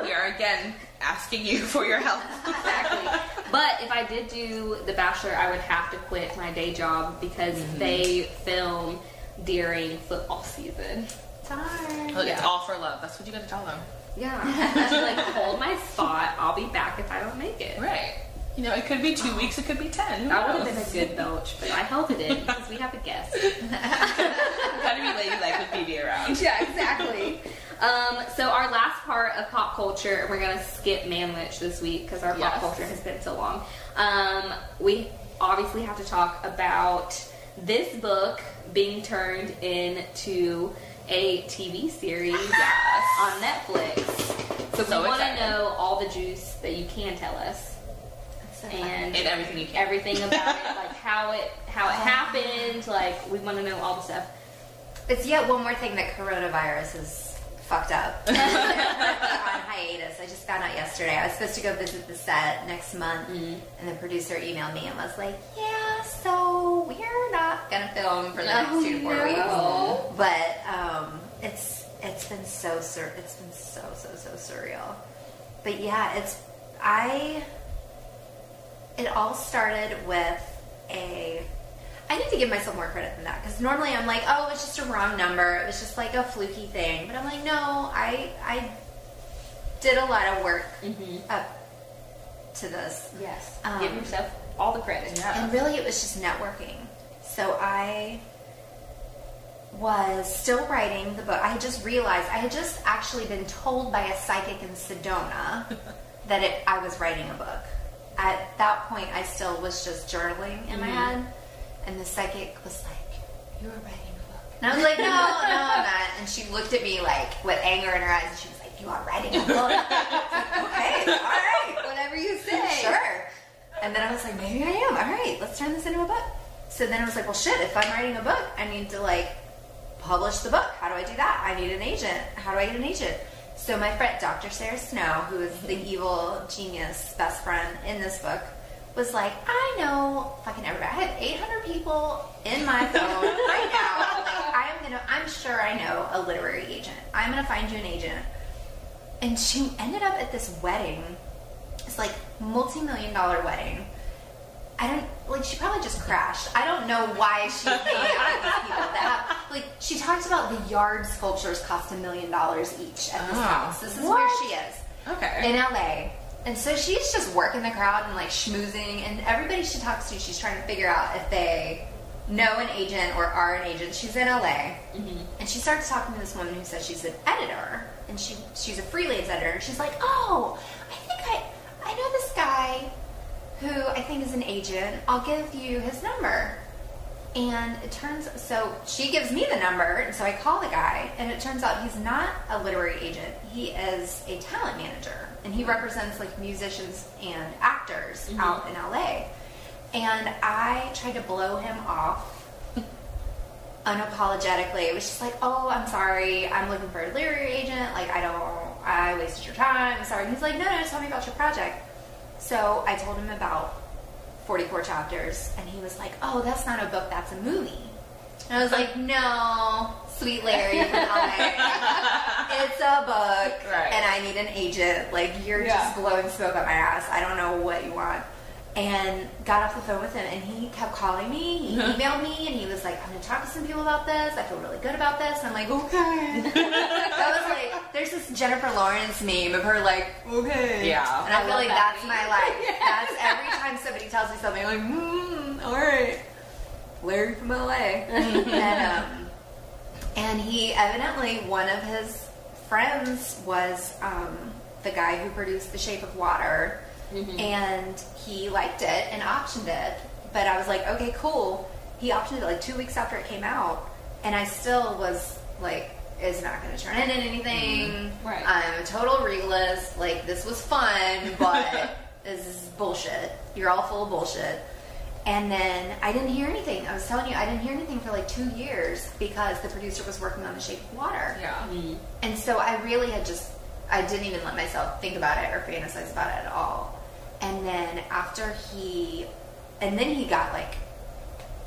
we are again asking you for your help. exactly. But if I did do The Bachelor, I would have to quit my day job because Mm-hmm. they film during football season. Time. Look, it's all for love. That's what you got to tell them. Yeah, like hold my spot. I'll be back if I don't make it. Right. You know, it could be two weeks, it could be ten. Who That would have been a good belch, but I held it in because we have a guest. Gotta be ladylike with BB around. Yeah, exactly. Um, so our last part of pop culture, we're gonna skip Manwich this week because our pop culture has been so long. Um, we obviously have to talk about this book being turned into a TV series on Netflix. So, So we want to know all the juice that you can tell us and And everything you can. everything about it, like how it how it happened. Like we want to know all the stuff. It's yet one more thing that coronavirus has fucked up. on hiatus. I just found out yesterday. I was supposed to go visit the set next month, Mm-hmm. and the producer emailed me and was like, "Yeah, so we're not gonna film for the next Oh, two to four no. weeks." But um, it's it's been so sur- it's been so so so surreal. But yeah, it's I. It all started with a I need to give myself more credit than that because normally I'm like, oh, it's just a wrong number. It was just like a fluky thing. But I'm like, no, I I did a lot of work up to this, Yes. Um, Give yourself all the credit. Yeah. and really it was just networking. So I was still writing the book. I had just realized I had just actually been told by a psychic in Sedona that it, I was writing a book. At that point, I still was just journaling in my mm-hmm. head, and the psychic was like, "You were writing a book," and I was like, "No, no, I'm not." And she looked at me like with anger in her eyes, and she was like, "You are writing a book." okay, all right, whatever you say. Sure. And then I was like, maybe I am. All right, let's turn this into a book. So then I was like, well, shit. If I'm writing a book, I need to like publish the book. How do I do that? I need an agent. How do I get an agent? So my friend, Dr. Sarah Snow, who is the mm-hmm. evil genius best friend in this book, was like, I know fucking everybody. I have 800 people in my phone right now. Like, I am gonna. I'm sure I know a literary agent. I'm gonna find you an agent. And she ended up at this wedding. It's like multi-million dollar wedding. I don't like. She probably just crashed. I don't know why she people. That have, like she talked about the yard sculptures cost a million dollars each at this Oh. house. This is What? where she is Okay. in LA. And so she's just working the crowd and like schmoozing, and everybody she talks to, she's trying to figure out if they know an agent or are an agent. She's in LA, Mm-hmm. and she starts talking to this woman who says she's an editor, and she she's a freelance editor. And she's like, "Oh, I think I I know this guy who I think is an agent. I'll give you his number." And it turns so she gives me the number, and so I call the guy, and it turns out he's not a literary agent. He is a talent manager, and he represents like musicians and actors mm-hmm. out in LA. And I tried to blow him off unapologetically. It was just like, "Oh, I'm sorry. I'm looking for a literary agent. Like, I don't. I wasted your time. I'm sorry." And he's like, "No, no, tell me about your project." So I told him about 44 chapters, and he was like, "Oh, that's not a book. That's a movie." And I was like, "No, sweet Larry from it's a book, Right. and I need an agent. Like, you're Yeah. just blowing smoke up my ass. I don't know what you want." And got off the phone with him, and he kept calling me. He emailed me, and he was like, "I'm going to talk to some people about this. I feel really good about this." And I'm like, "Okay." that was like, there's this Jennifer Lawrence meme of her like, "Okay." Yeah. And I, I feel like that that's meme. my life. That's every time somebody tells me something, I'm like, mm, all right. Larry from LA. and, um, and he evidently, one of his friends was um, the guy who produced The Shape of Water. Mm-hmm. And he liked it and optioned it. But I was like, okay, cool. He optioned it like two weeks after it came out. And I still was like, it's not going to turn into anything. Mm-hmm. Right. I'm a total realist. Like, this was fun, but this is bullshit. You're all full of bullshit. And then I didn't hear anything. I was telling you, I didn't hear anything for like two years because the producer was working on The Shape of Water. Yeah. Mm-hmm. And so I really had just, I didn't even let myself think about it or fantasize about it at all. And then after he, and then he got like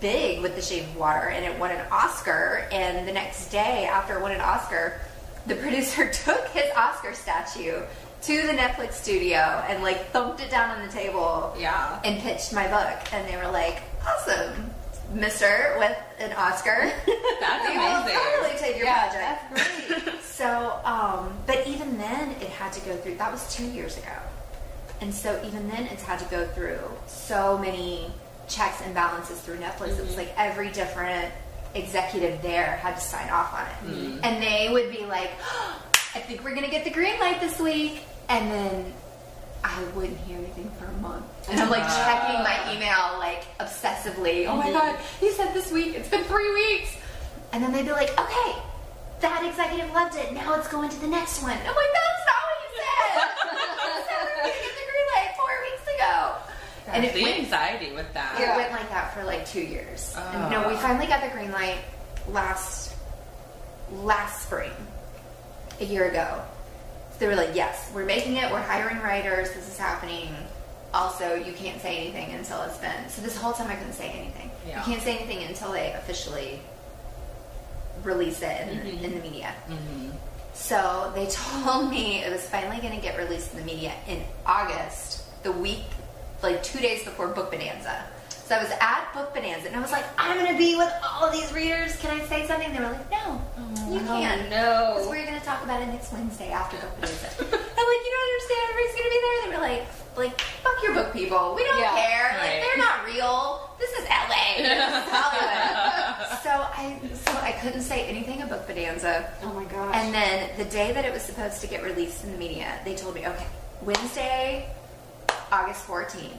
big with The Shape of Water and it won an Oscar. And the next day after it won an Oscar, the producer took his Oscar statue to the Netflix studio and like thumped it down on the table Yeah. and pitched my book. And they were like, awesome, mister with an Oscar. That's we will amazing. totally take your Yeah, project. that's great. So, um, but even then, it had to go through. That was two years ago, and so even then, it's had to go through so many checks and balances through Netflix. It Mm-hmm. was like every different executive there had to sign off on it, Mm-hmm. and they would be like, "I think we're gonna get the green light this week," and then. I wouldn't hear anything for a month. And I'm like Wow. checking my email like obsessively. Oh my god, he said this week, it's been three weeks. And then they'd be like, okay, that executive loved it. Now it's going to the next one. I'm like, that's not what you said. you said we were going to get the green light four weeks. And it the went, anxiety with that. it went like that for like two years. Oh. And no, we finally got the green light last last spring, a year ago. So They were like, yes, we're making it. We're hiring writers. This is happening. Also, you can't say anything until it's been. So this whole time I couldn't say anything. Yeah. You can't say anything until they officially release it in, mm-hmm. in the media. Mm-hmm. So they told me it was finally going to get released in the media in August, the week, like two days before Book Bonanza. So I was at Book Bonanza and I was like, I'm going to be with all these readers. Can I say something? They were like, No, you oh, can't. no. Because we're going to talk about it next Wednesday after Book Bonanza. I'm like, You don't understand. Everybody's going to be there. They were like, like, fuck your book people. We don't Yeah. care. Like, they're not real. This is LA. This is Hollywood. so I, so I couldn't say anything at Book Bonanza. Oh my gosh. And then the day that it was supposed to get released in the media, they told me, okay, Wednesday, August 14th,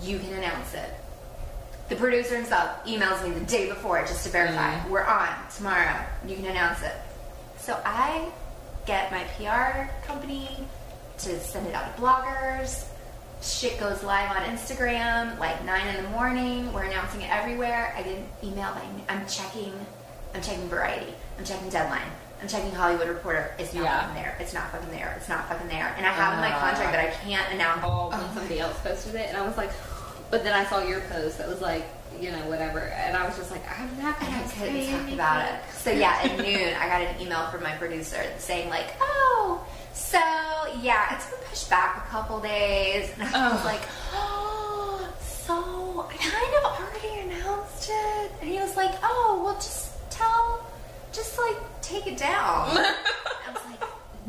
you can announce it. The producer himself emails me the day before just to verify. Mm-hmm. We're on tomorrow. You can announce it. So I get my PR company to send it out to bloggers. Shit goes live on Instagram like nine in the morning. We're announcing it everywhere. I didn't email. I'm checking. I'm checking Variety. I'm checking Deadline. I'm checking Hollywood Reporter. It's not Yeah. fucking there. It's not fucking there. It's not fucking there. And I have in my Uh. contract that I can't announce. oh, when somebody else posted it, and I was like, but then I saw your post that was like, you know, whatever, and I was just like, I'm not gonna I couldn't talk about it. So yeah, at noon I got an email from my producer saying like, "Oh, so yeah, it's been pushed back a couple days." And I was Oh. like, "Oh, so I kind of already announced it." And he was like, "Oh, well, just tell, just like take it down." I was like,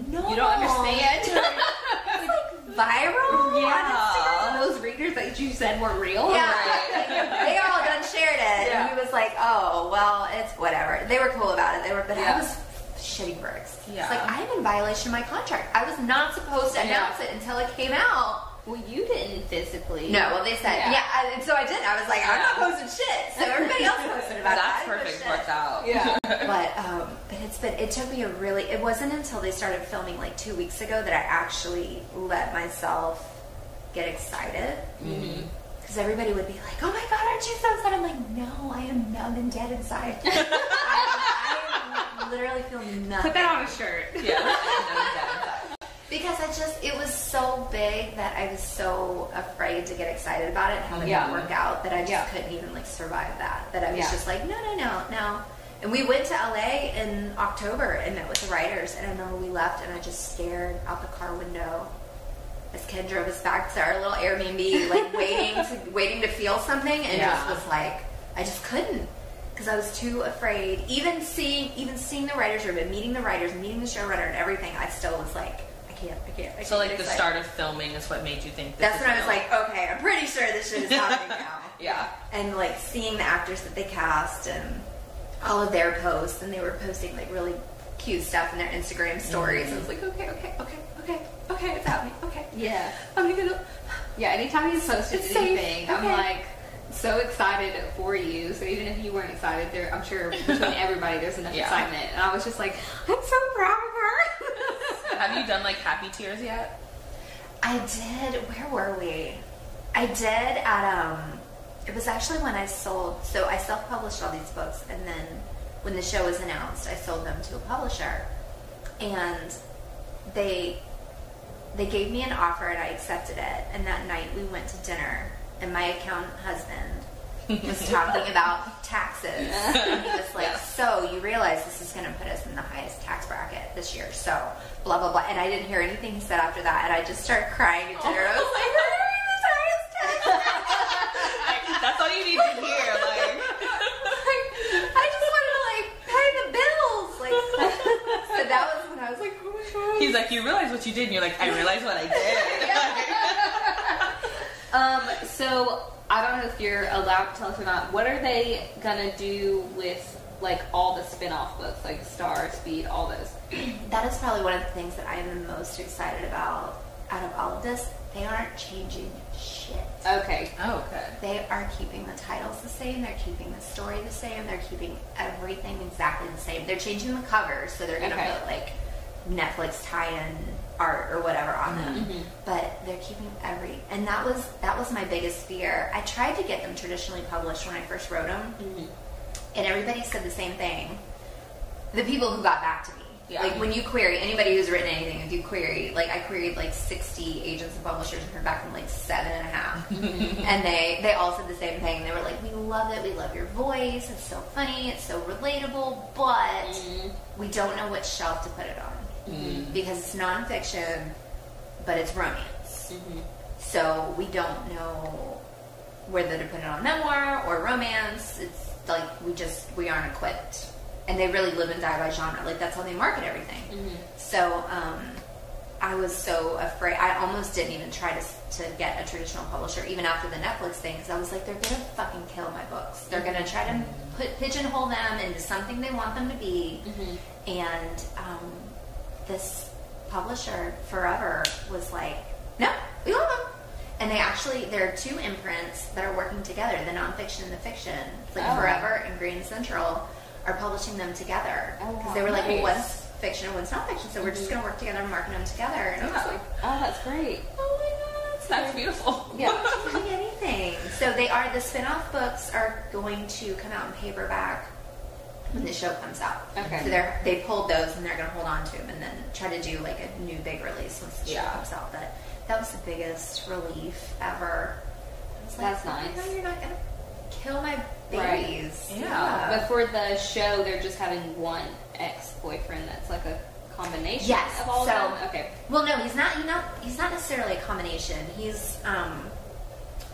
"No, You don't understand. it's like viral. Yeah. Those readers that you said were real. Yeah, Right. they all done shared it. Yeah. And he was like, oh well, it's whatever. They were cool about it. They were, but Yeah. I was shitty bricks. Yeah. It's like I'm in violation of my contract. I was not supposed to Yeah. announce it until it came out. Well, you didn't physically. No, well they said Yeah. yeah, I, and so I did. I was like, I'm not posting shit. So everybody else posted about That's it. I didn't perfect. post Worked out. Yeah. But um, but it's been it took me a really it wasn't until they started filming like two weeks ago that I actually let myself get excited because everybody would be like, "Oh my god, aren't you so excited?" I'm like, "No, I am numb and dead inside. I, I literally feel nothing." Put that on a shirt. Yeah. I know that. Because I just, it was so big that I was so afraid to get excited about it and have it Yeah. work out that I just Yeah. couldn't even like survive that. That I was Yeah. just like, no, no, no, no. And we went to LA in October and met with the writers. And I remember we left and I just stared out the car window as Ken drove us back to our little Airbnb, like waiting to waiting to feel something, and just was like, I just couldn't because I was too afraid. Even seeing even seeing the writers room and meeting the writers, meeting the showrunner and everything, I still was like, I can't, I can't. So like the start of filming is what made you think. This That's is when I was like, okay, I'm pretty sure this shit is happening now. Yeah. And like seeing the actors that they cast and all of their posts, and they were posting like really cute stuff in their Instagram stories. Mm-hmm. I was like, okay, okay, okay, okay, okay, it's happening. Okay, Yeah. I'm gonna. Yeah, anytime you posted It's safe. anything, I'm Okay. like so excited for you. So even if you weren't excited, there I'm sure between everybody there's enough Yeah. excitement. And I was just like, I'm so proud of her. Have you done like happy tears yet? I did. Where were we? I did at um. It was actually when I sold. So I self-published all these books, and then when the show was announced, I sold them to a publisher, and they they gave me an offer, and I accepted it. And that night we went to dinner, and my account husband was talking about taxes. And he was like, So you realize this is going to put us in the highest tax bracket this year. So blah, blah, blah. And I didn't hear anything he said after that. And I just started crying at dinner. I was oh like, We're in the highest tax bracket. That's all you need to hear. Like, Like, I just wanted to like pay the bills. Like, so that was when I was like, Oh my God. he's like, you realize what you did, and you're like, I realize what I did. Um, so I don't know if you're allowed to tell us or not. What are they gonna do with like all the spin-off books, like Star, Speed, all those? That is probably one of the things that I am the most excited about out of all of this. They aren't changing shit. Okay. oh, okay. They are keeping the titles the same. They're keeping the story the same. They're keeping everything exactly the same. They're changing the covers, so they're gonna Okay. put like Netflix tie-in art or whatever on them. Mm-hmm. But they're keeping every, and that was that was my biggest fear. I tried to get them traditionally published when I first wrote them, Mm-hmm. and everybody said the same thing. The people who got back to me. Yeah. Like when you query anybody who's written anything, if you query, like I queried like sixty agents and publishers and heard back from like seven and a half, and they they all said the same thing. They were like, "We love it. We love your voice. It's so funny. It's so relatable, but we don't know which shelf to put it on Mm-hmm. because it's nonfiction, but it's romance. Mm-hmm. So we don't know whether to put it on memoir or romance. It's like we just we aren't equipped, and they really live and die by genre. Like that's how they market everything. Mm-hmm. So um, I was so afraid. I almost didn't even try to to get a traditional publisher, even after the Netflix thing, because I was like, they're gonna fucking kill my books. They're gonna try to put pigeonhole them into something they want them to be, and um, this publisher forever was like, no, we love them. And they actually, there are two imprints that are working together, the nonfiction and the fiction. Like Oh. Forever and Grand Central are publishing them together. Oh, Because they were like, well, nice. one's fiction and one's nonfiction, so we're just mm-hmm. going to work together and market them together. And I was oh. like, Oh, that's great. oh my god, That's beautiful. Yeah. anything. So they are the spin-off books are going to come out in paperback when the show comes out. Okay. So they're they pulled those and they're going to hold on to them and then try to do like a new big release once the show Yeah. comes out. But that was the biggest relief ever. Was That's nice. God, you're not going to kill my Right. babies. Yeah. But for the show, they're just having one ex-boyfriend that's like a combination Yes, of all so- of them. Okay. Well, no, he's not. He's not. He's not necessarily a combination. He's um,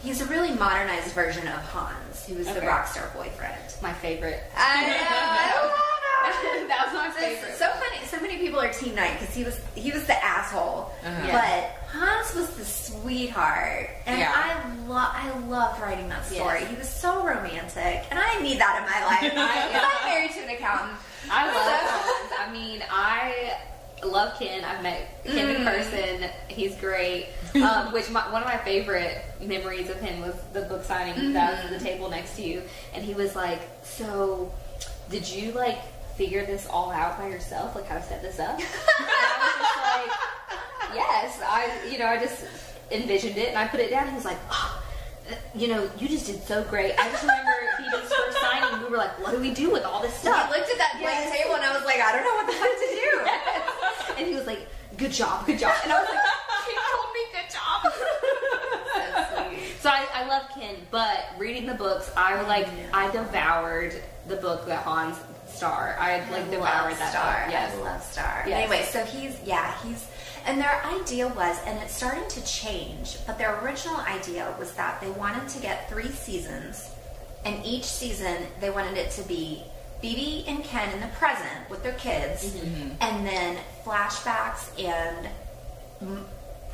he's a really modernized version of Hans, who was the Okay. rock star boyfriend. My favorite. I know. I that was my It's favorite. so funny. So many people are Team Knight because he was he was the asshole. Uh-huh. But Hans was the sweetheart, and Yeah. I love I loved writing that story. Yes. He was so romantic, and I need that in my life. I, I'm married to an accountant. I love Hans. I mean, I love Ken. I've met Ken in person. He's great. Um, which my, one of my favorite memories of him was the book signing that was at the table next to you, and he was like, "So, did you like figure this all out by yourself? Like how to set this up?" and I was like, "Yes, I. You know, I just envisioned it and I put it down. He was like." Oh, you know, you just did so great. I just remember he did his first signing. We were like, "What do we do with all this stuff?" I looked at that blank Yes. table, and I was like, I don't know what the fuck to do. and he was like, "Good job, good job," and I was like, "He told me good job." So sweet. so I, love Ken, but reading the books, I like I devoured the book that Hans Star. I like I devoured that Star. book. Yes. I love Star. Yes. Anyway, so he's yeah he's and their idea was and it's starting to change, but their original idea was that they wanted to get three seasons, and each season they wanted it to be BB and Ken in the present with their kids, Mm-hmm. and then flashbacks and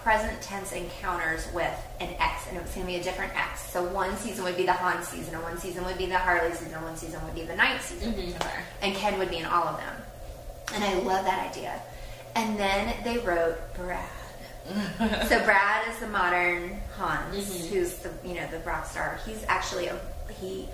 present tense encounters with an ex, and it was going to be a different ex. So one season would be the Hans season, and one season would be the Harley season, and one season would be the Knight season, Okay. and Ken would be in all of them. And I love that idea. And then they wrote Brad. so Brad is the modern Hans, mm-hmm. who's the you know the rock star. He's actually a he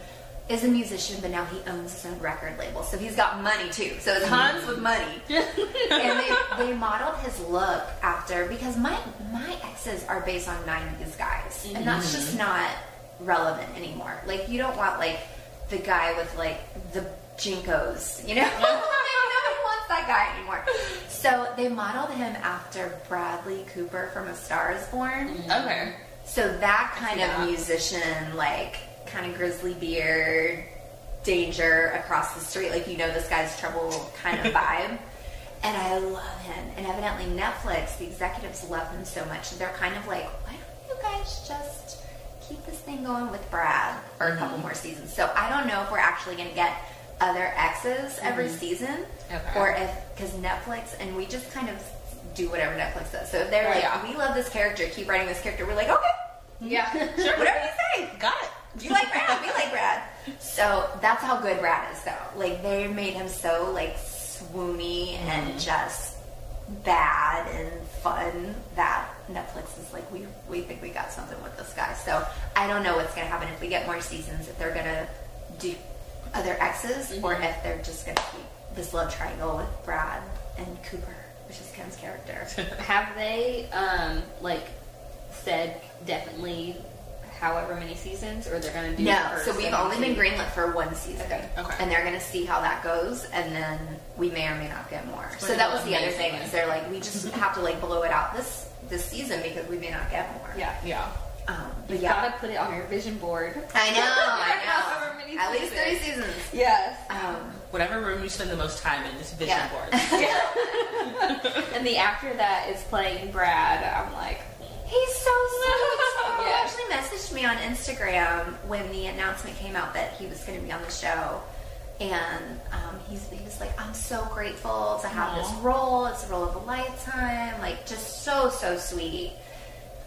is a musician, but now he owns his own record label. So he's got money too. So it's Hans with money. and they, they modeled his look after because my my exes are based on '90s guys, and that's just mm-hmm. not relevant anymore. Like you don't want like the guy with like the JNCOs, you know. Nobody wants that guy anymore. So they modeled him after Bradley Cooper from A Star Is Born. Mm-hmm. Okay. So that kind of that. musician, like kind of grizzly beard, danger across the street, like you know this guy's trouble kind of vibe. And I love him. And evidently Netflix, the executives love him so much. They're kind of like, why don't you guys just keep this thing going with Brad for a couple mm-hmm. more seasons? So I don't know if we're actually going to get other exes every mm-hmm. season, Okay. or if because Netflix and we just kind of do whatever Netflix does. So if they're Oh, like, yeah. we love this character, keep writing this character, we're like, okay, Yeah. sure, whatever you say. Got it. You like Brad, we like Brad. So that's how good Brad is, though. Like they made him so like swoony and just bad and fun that Netflix is like, we we think we got something with this guy. So I don't know what's gonna happen if we get more seasons. If they're gonna do other exes, or if they're just gonna keep this love triangle with Brad and Cooper, which is Ken's character. Have they um like said definitely however many seasons, or they're gonna do? No, so we've only been see? greenlit for one season. Okay. Okay. And they're going to see how that goes, and then we may or may not get more. So that was the other amazing. thing is they're like, we just have to like blow it out this this season because we may not get more. Yeah. Yeah. Um, but You yeah, gotta put it on your vision board. I know, However I many know. At least three seasons. seasons. Yes. Um, Whatever room you spend the most time in is vision Yeah. board. And the actor that is playing Brad, I'm like, He's so sweet. He Yeah. actually messaged me on Instagram when the announcement came out that he was going to be on the show. And um, he's, he was like, I'm so grateful to have this role. It's a role of a lifetime. Like, just so, so sweet.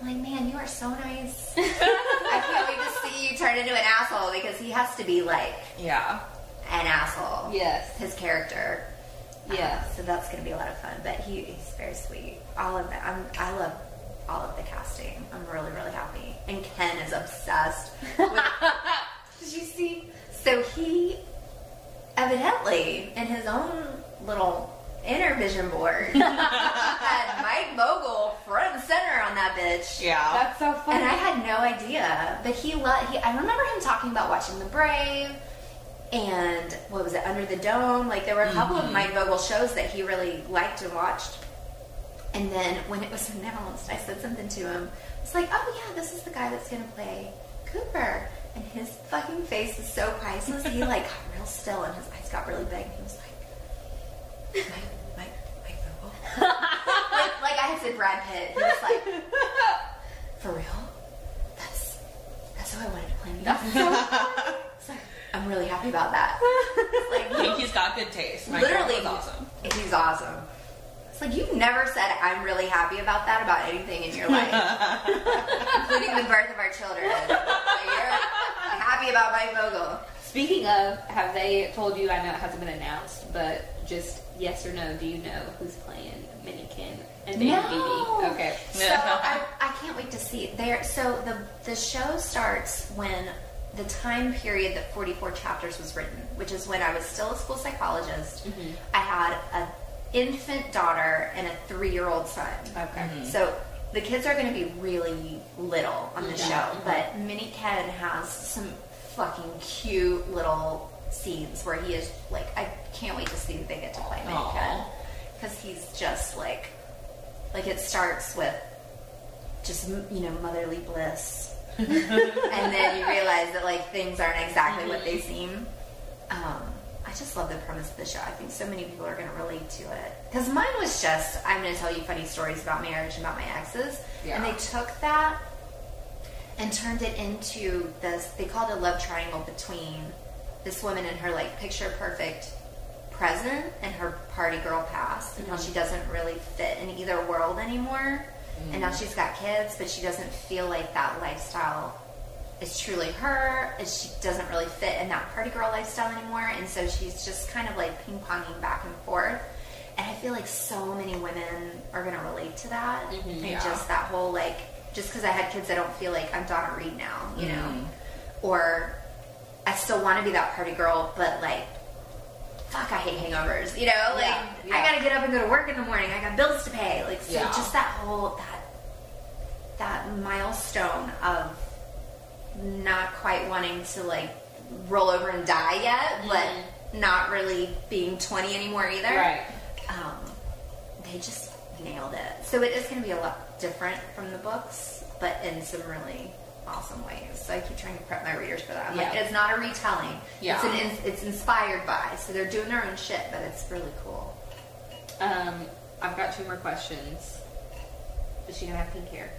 I'm like, man, you are so nice. I can't wait to see you turn into an asshole because he has to be like Yeah. an asshole. yes, His character. Yeah. Uh, so that's going to be a lot of fun. But he, he's very sweet. All of that. I'm, I love all of the casting. I'm really, really happy. And Ken is obsessed with. Did you see? So he evidently, in his own little inner vision board, had Mike Vogel front and center on that bitch. Yeah. that's so funny. And I had no idea, but he let he. I remember him talking about watching The Brave, and what was it, Under the Dome? Like there were a couple of mm-hmm. Mike Vogel shows that he really liked and watched. And then when it was announced, I said something to him. It's like, oh yeah, this is the guy that's gonna play Cooper, and his fucking face is so priceless. He like got real still, and his eyes got really big. And he was like, Mike, Mike, Mike Vogel. like, like I had said, Brad Pitt. He was like. For real? That's that's who I wanted to play me. So I'm really happy about that. I Like he's got good taste. My literally, awesome. He's awesome. It's like you've never said I'm really happy about that about anything in your life, including the birth of our children. Like, you're happy about my Vogel. Speaking of, have they told you? I know it hasn't been announced, but just yes or no. Do you know who's playing Minikin and Dan No. Okay. So I, I can't wait to see it. There. So the the show starts when the time period that 44 chapters was written, which is when I was still a school psychologist. Mm-hmm. I had a infant daughter and a three year old son. Okay. Mm-hmm. So the kids are going to be really little on the Yeah. show, mm-hmm. but Minnie Ken has some fucking cute little scenes where he is like, I can't wait to see that they get to play Minnie Aw. Ken because he's just like, like it starts with just you know motherly bliss, and then you realize that like things aren't exactly what they mm-hmm. seem. Um, I just love the premise of the show. I think so many people are going to relate to it. Because mine was just, I'm going to tell you funny stories about marriage and about my exes. Yeah. And they took that and turned it into this, they called it a love triangle between this woman and her like picture perfect present and her party girl past and how she mm-hmm. doesn't really fit in either world anymore. And now mm-hmm. she's got kids, but she doesn't feel like that lifestyle is truly her. And she doesn't really fit in that party girl lifestyle anymore. And so she's just kind of like ping ponging back and forth. And I feel like so many women are going to relate to that. Mm-hmm. and yeah. just that whole like, just because I had kids, I don't feel like I'm Donna Reed now, you know? Mm-hmm. Or I still want to be that party girl, but like, fuck, I hate hangovers, you know? Like, Yeah, yeah. I got to get up and go to work in the morning. I got bills to pay. Like, so just that whole, that, that milestone of not quite wanting to like roll over and die yet, but not really being 20 anymore either. Right. Um, they just nailed it. So it is going to be a lot different from the books, but in some really awesome ways. So I keep trying to prep my readers for that. I'm like, Yeah. it's not a retelling. Yeah. It's, an, it's inspired by. So they're doing their own shit, but it's really cool. Um, I've got two more questions. Is she gonna have pink hair?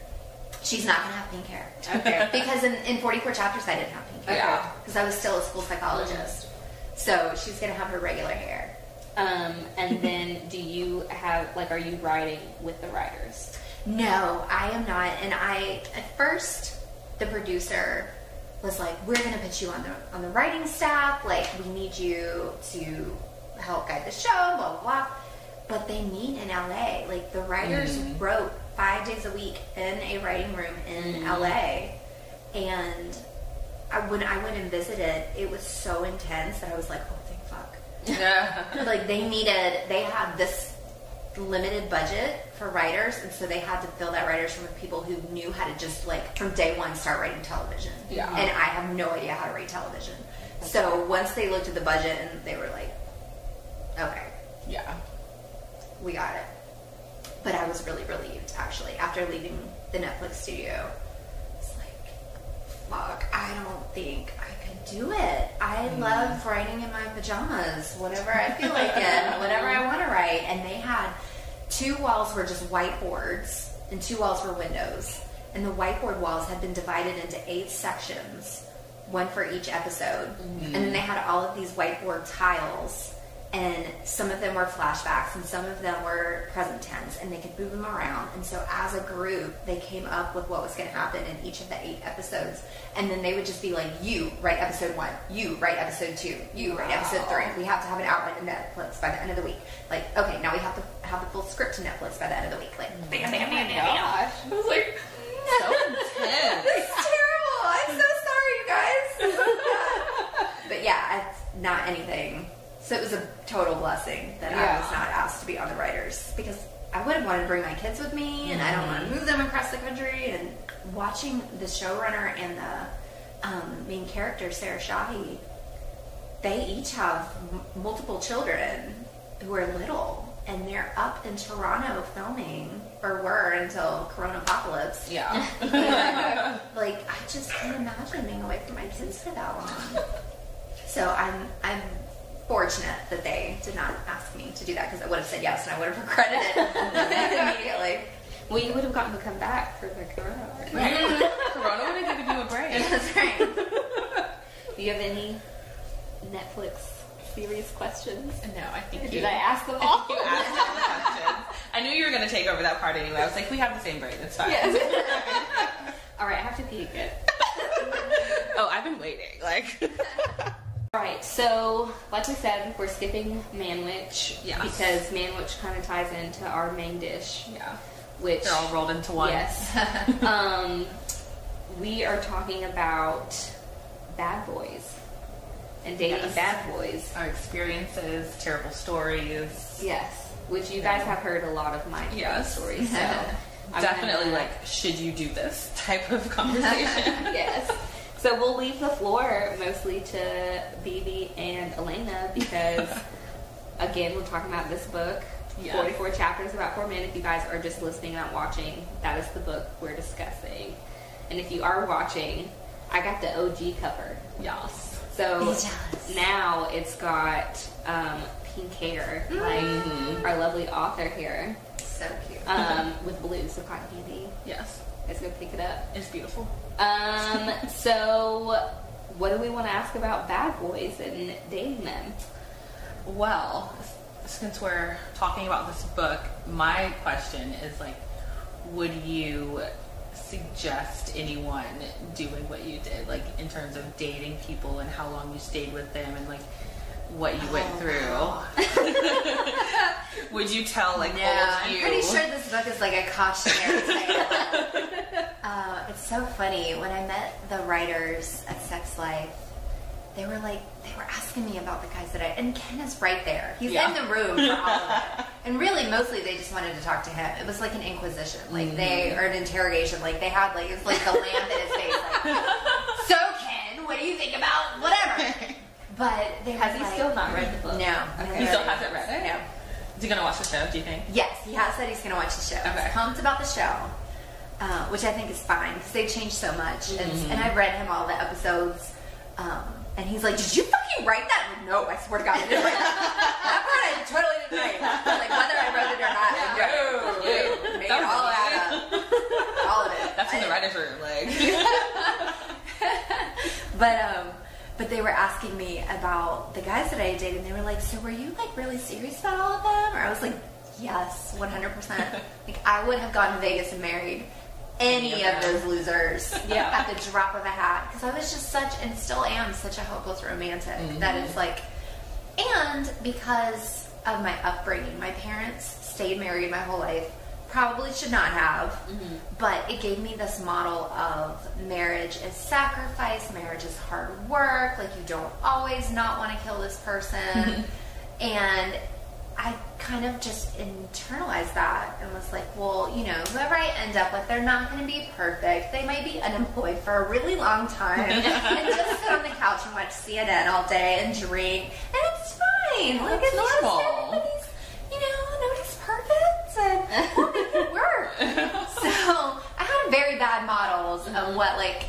She's not going to have pink hair. Okay. because in, in 44 chapters, I didn't have pink hair. Yeah. Because I was still a school psychologist. So she's going to have her regular hair. Um, and then do you have like are you writing with the writers? No, I am not. And I, at first, the producer was like, "We're going to put you on the on the writing staff. Like, we need you to help guide the show." Blah blah. blah. But they meet in LA. Like the writers wrote five days a week in a writing room in mm. LA, and I, when I went and visited, it was so intense that I was like, "Oh, thank fuck." Yeah. like they needed they had this limited budget for writers and so they had to fill that writers room with people who knew how to just like from day one start writing television Yeah. and i have no idea how to write television so once they looked at the budget and they were like okay Yeah. we got it but i was really relieved actually after leaving the netflix studio. It's like fuck i don't think i could do it. I mm-hmm. love writing in my pajamas whatever i feel like it whatever i want to write. And they had two walls were just whiteboards and two walls were windows. And the whiteboard walls had been divided into eight sections one for each episode. Mm-hmm. And then they had all of these whiteboard tiles and some of them were flashbacks and some of them were present tense and they could move them around. And so as a group they came up with what was going to happen in each of the eight episodes. And then they would just be like you write episode one you write episode two you write episode three. We have to have an outline to netflix by the end of the week. Like okay now we have to have the full script to netflix by the end of the week. Like mm-hmm. bam bam bam bam bam. Gosh. I was like, so intense. it's terrible. I'm so sorry you guys. But yeah it's not anything so it was a total blessing that I was not asked to be on the writers because I would have wanted to bring my kids with me and I don't want to move them across the country and watching the showrunner and the um, main character Sarah Shahi they each have m- multiple children who are little and they're up in Toronto filming or were until Corona Apocalypse Yeah. like I just can't imagine being away from my kids for that long. So I'm I'm fortunate that they did not ask me to do that because I would have said yes and I would have regretted it immediately. Well, you would have gotten to come back for the coronavirus. Corona would have given you a break. That's right. Do you have any Netflix series questions? No, I think Did you, I ask them all? you asked all the questions. I knew you were gonna take over that part anyway. I was like, we have the same brain. It's fine. All right, I have to pee again. oh, I've been waiting. Like, All right, so like we said, we're skipping Manwich Yes. because Manwich kind of ties into our main dish, yeah, which they're all rolled into one. Yes. um, we are talking about bad boys and dating Yes. bad boys. Our experiences, terrible stories. Yes, which you guys have heard a lot of my Yes. stories. So Definitely, gonna- like, should you do this type of conversation? yes. So we'll leave the floor mostly to BB and Elena because, again, we're talking about this book. Yes. 44 chapters about four men. If you guys are just listening, and not watching, that is the book we're discussing. And if you are watching, I got the OG cover. yes. So Be jealous. now it's got um, pink hair, like our lovely author here, So cute. um, with blue, so cotton candy. Yes. Let's go pick it up. It's beautiful. Um, so what do we want to ask about bad boys and dating them? Well, since we're talking about this book, my question is like, would you suggest anyone doing what you did, like in terms of dating people and how long you stayed with them and like what you went through? would you tell like no, old I'm you? pretty sure this book is like a cautionary tale. uh, it's so funny. When I met the writers at Sex Life, they were like, they were asking me about the guys that I, and Ken is right there. He's Yeah. in the room for all of it. And really, mostly they just wanted to talk to him. It was like an inquisition, like they, Mm-hmm. or an interrogation. Like they had like, it's like the lamp in his face. Like, so Ken, what do you think about whatever? But they Has he like- still not read the book? No. Okay. He still hasn't read it? No. Is he gonna watch the show? Do you think? Yes, he has said he's going to watch the show. Okay. He's pumped about the show, uh, which I think is fine because they changed so much. And, Mm-hmm. and I've read him all the episodes, um, and he's like, "Did you fucking write that?" I'm like, no, I swear to God, I didn't write that. that part I totally didn't write. But, like whether I wrote it or not, I wrote it. No. Made That it all me. add up. All of it. That's in the writers' room. Like, but um but they were asking me about the guys that I dated and they were like, So were you like really serious about all of them? Or I was like, Yes, one hundred percent. Like I would have gone to Vegas and married any Any of those losers Yeah. at the drop of a hat. Because I was just such and still am such a hopeless romantic mm-hmm. that it's like and because of my upbringing, my parents stayed married my whole life. Probably should not have, mm-hmm. but it gave me this model of marriage is sacrifice, marriage is hard work, like you don't always not want to kill this person. and I kind of just internalized that and was like, well, you know, whoever I end up with, they're not going to be perfect. They might be unemployed for a really long time and just sit on the couch and watch CNN all day and drink, and it's fine. Like That's it's normal. just everybody's, you know, nobody's perfect, and we'll make it work. Very bad models of what like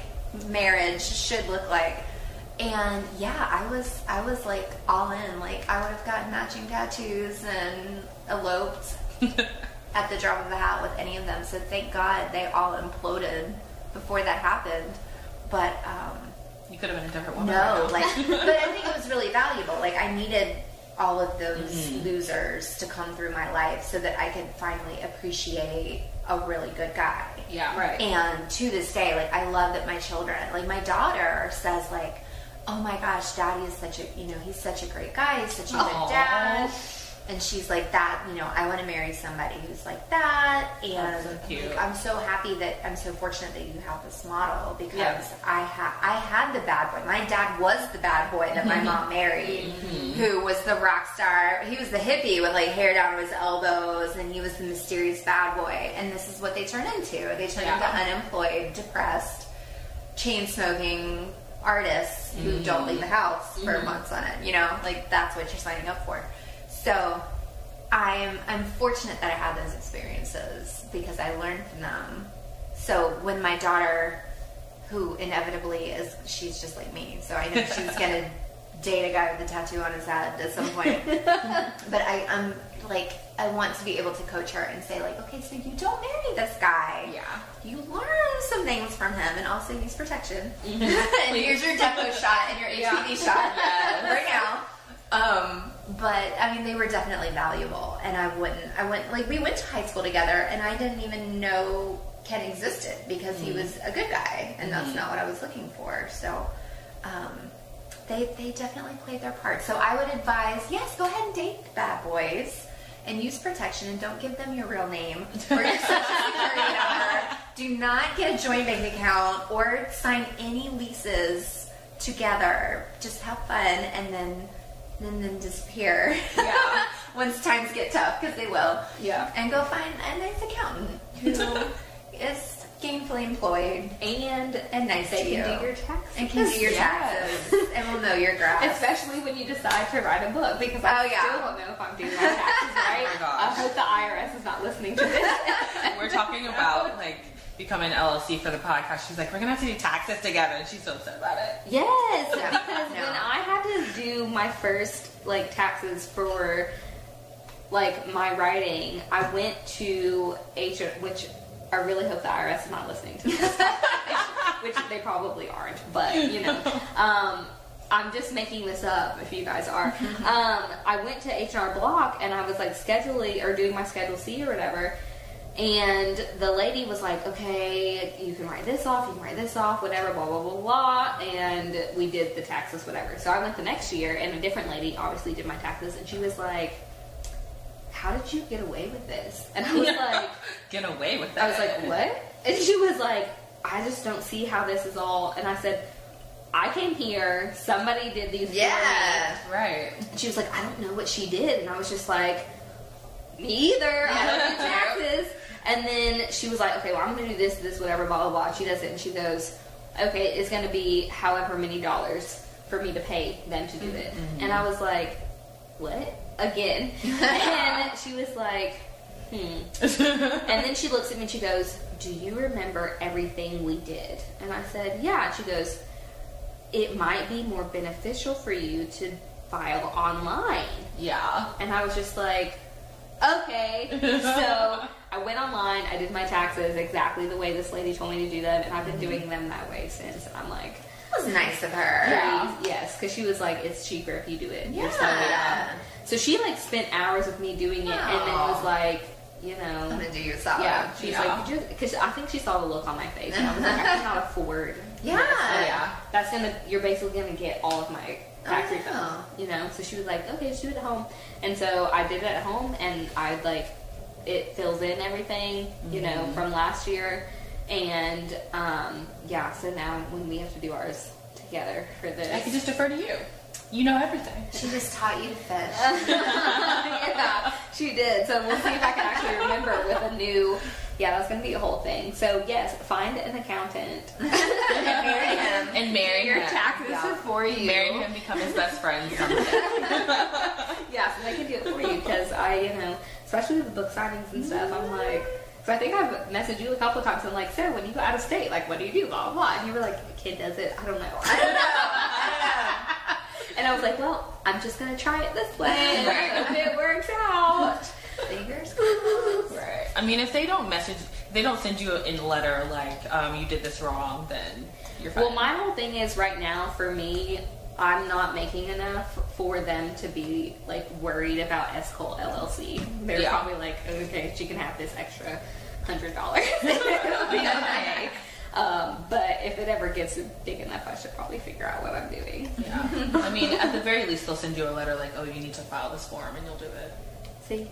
marriage should look like. And yeah, I was I was like all in. Like I would have gotten matching tattoos and eloped at the drop of a hat with any of them. So thank God they all imploded before that happened. But um, you could have been a different woman. no, like, but I think it was really valuable. Like, I needed all of those losers to come through my life so that I could finally appreciate a really good guy. yeah, Right. And to this day, like, I love that my children, like, my daughter says, like, oh my gosh, daddy is such a, you know, he's such a great guy, he's such a Aw. good dad. And she's like that, you know, I want to marry somebody who's like that. And so like. I'm so happy that I'm so fortunate that you have this model because Yeah. I had I had the bad boy. My dad was the bad boy that my mom married, mm-hmm. who was the rock star. He was the hippie with like hair down to his elbows, and he was the mysterious bad boy. And this is what they turn into. They turn Yeah. into unemployed, depressed, chain smoking artists who mm-hmm. don't leave the house for mm-hmm. months on it. You know, like that's what you're signing up for. So I'm I'm fortunate that I had those experiences because I learned from them. So when my daughter, who inevitably is she's just like me, so I know she's gonna date a guy with a tattoo on his head at some point. but I, I'm like I want to be able to coach her and say like, okay, so you don't marry this guy. Yeah. You learn some things from him and also use protection. Mm-hmm. and here's your Depo shot and your HPV shot Yes. right now. Um, but I mean, they were definitely valuable, and I wouldn't. I went like we went to high school together, and I didn't even know Ken existed because he was a good guy, and that's not what I was looking for. So. Um, they, they definitely played their part. So I would advise, yes, go ahead and date the bad boys and use protection and don't give them your real name or your social security number. Do not get a joint bank account or sign any leases together. Just have fun and then and then disappear. Yeah. Once times get tough, because they will. Yeah. And go find a nice accountant who is gainfully employed And and nice they to you. can do your taxes. and can do your Yes. taxes and will know your graph. Especially when you decide to write a book, because I Oh, yeah. still don't know if I'm doing my taxes right. oh my gosh. I hope the IRS is not listening to this. We're talking about like becoming an LLC for the podcast. She's like, we're gonna have to do taxes together, and she's so upset about it. Yes, because No. when I had to do my first like taxes for like my writing, I went to H, which I really hope the IRS is not listening to this, which they probably aren't. But you know, um, I'm just making this up. If you guys are, um, I went to HR Block and I was like scheduling or doing my Schedule C or whatever. And the lady was like, okay, you can write this off, you can write this off, whatever, blah, blah, blah, blah. And we did the taxes, whatever. So I went the next year, and a different lady obviously did my taxes, and she was like, how did you get away with this? And I was like, Get away with that. I was like, what? And she was like, I just don't see how this is all. And I said, I came here, somebody did these for me." yeah. right. And she was like, I don't know what she did. And I was just like, me either. I don't do taxes. And then she was like, okay, well, I'm going to do this, this, whatever, blah, blah, blah. She does it. And she goes, okay, it's going to be however many dollars for me to pay them to do it. And I was like, what? Again. and she was like, hmm. And then she looks at me and she goes, Do you remember everything we did? And I said, Yeah. And she goes, It might be more beneficial for you to file online. Yeah. And I was just like, Okay. so I went online, I did my taxes exactly the way this lady told me to do them, and I've been doing them that way since. And I'm like, That was nice of her. Yeah. Yes, because she was like, It's cheaper if you do it. Yeah. So she like spent hours with me doing it, and then was like, you know, I'm gonna do your solid. yeah, she's Yeah. like, because I think she saw the look on my face, and I was like, I cannot afford. Yeah. this. Yeah. That's gonna, you're basically gonna get all of my tax Oh, refund, you know. So she was like, okay, just do it at home, and so I did it at home, and I like, it fills in everything, you know, Mm-hmm. from last year, and um, yeah. So now when we have to do ours together for this, I can just defer to you. You know everything. She just taught you to fish. yeah, she did. So we'll see if I can actually remember with a new. Yeah, that's gonna be a whole thing. So yes, find an accountant. and marry him. And marry Your him. taxes Yeah. for you. Marry him, become his best friend. someday. Yeah, so they can do it for you because I, you know, especially with the book signings and stuff, I'm like. So I think I've messaged you a couple of times. I'm like, Sarah, when you go out of state, like, what do you do? Blah blah. blah. And you were like, a kid does it. I don't know. I don't know. I And I was like, well, I'm just gonna try it this way. and Right. I it works out. Fingers crossed. right. I mean, if they don't message, they don't send you in a letter like, um, you did this wrong, then you're fine. Well, my whole thing is right now for me, I'm not making enough for them to be like worried about S Cole LLC. They're Yeah. probably like, okay, she can have this extra hundred dollars. Okay. Um, but if it ever gets big enough, I should probably figure out what I'm doing. Yeah. I mean, at the very least, they'll send you a letter like, oh, you need to file this form, and you'll do it. See,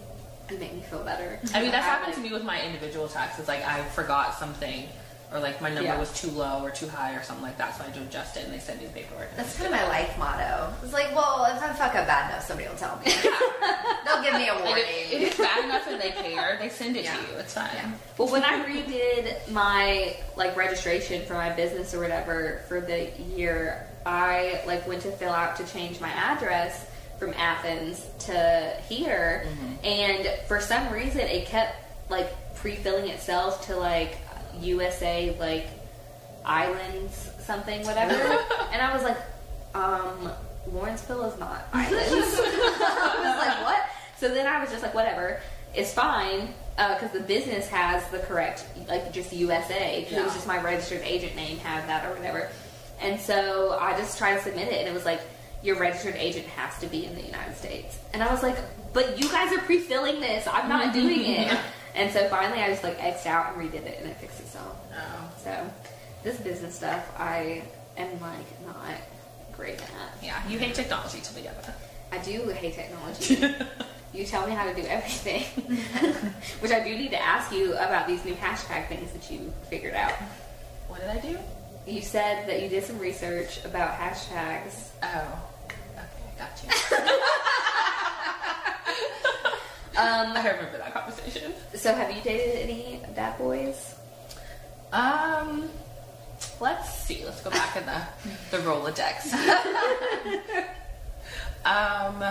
you make me feel better. I mean, that's happened to me with my individual taxes. Like, I forgot something, or like my number Yeah. was too low or too high or something like that, so I had to adjust it, and they send me the paperwork. That's kind of my life motto. It's like, well, if I fuck up bad enough, somebody will tell me. They'll give me a Like, warning. if, if it's bad enough and they care, they send it Yeah. to you. It's fine. Yeah. Well, when I redid my like registration for my business or whatever for the year, I like went to fill out to change my address from Athens to here, mm-hmm. and for some reason it kept like pre-filling itself to like USA like islands something whatever, and I was like, um, Lawrenceville is not islands. I was like, what? So then I was just like, whatever, it's fine because the business has the correct, like just USA. 'cause It was just my registered agent name had that or whatever. And so I just tried to submit it, and it was like, your registered agent has to be in the United States. And I was like, but you guys are pre-filling this. I'm not doing it. And so finally, I just like X'd out and redid it, and it fixed itself. Oh. So this business stuff, I am like not great at. Yeah, you hate technology together. I do hate technology. you tell me how to do everything, which I do need to ask you about these new hashtag things that you figured out. What did I do? You said that you did some research about hashtags. Oh. Okay, got you. Um, I remember that conversation. so have you dated any bad boys? Um, let's see. Let's go back in the the Rolodex. um,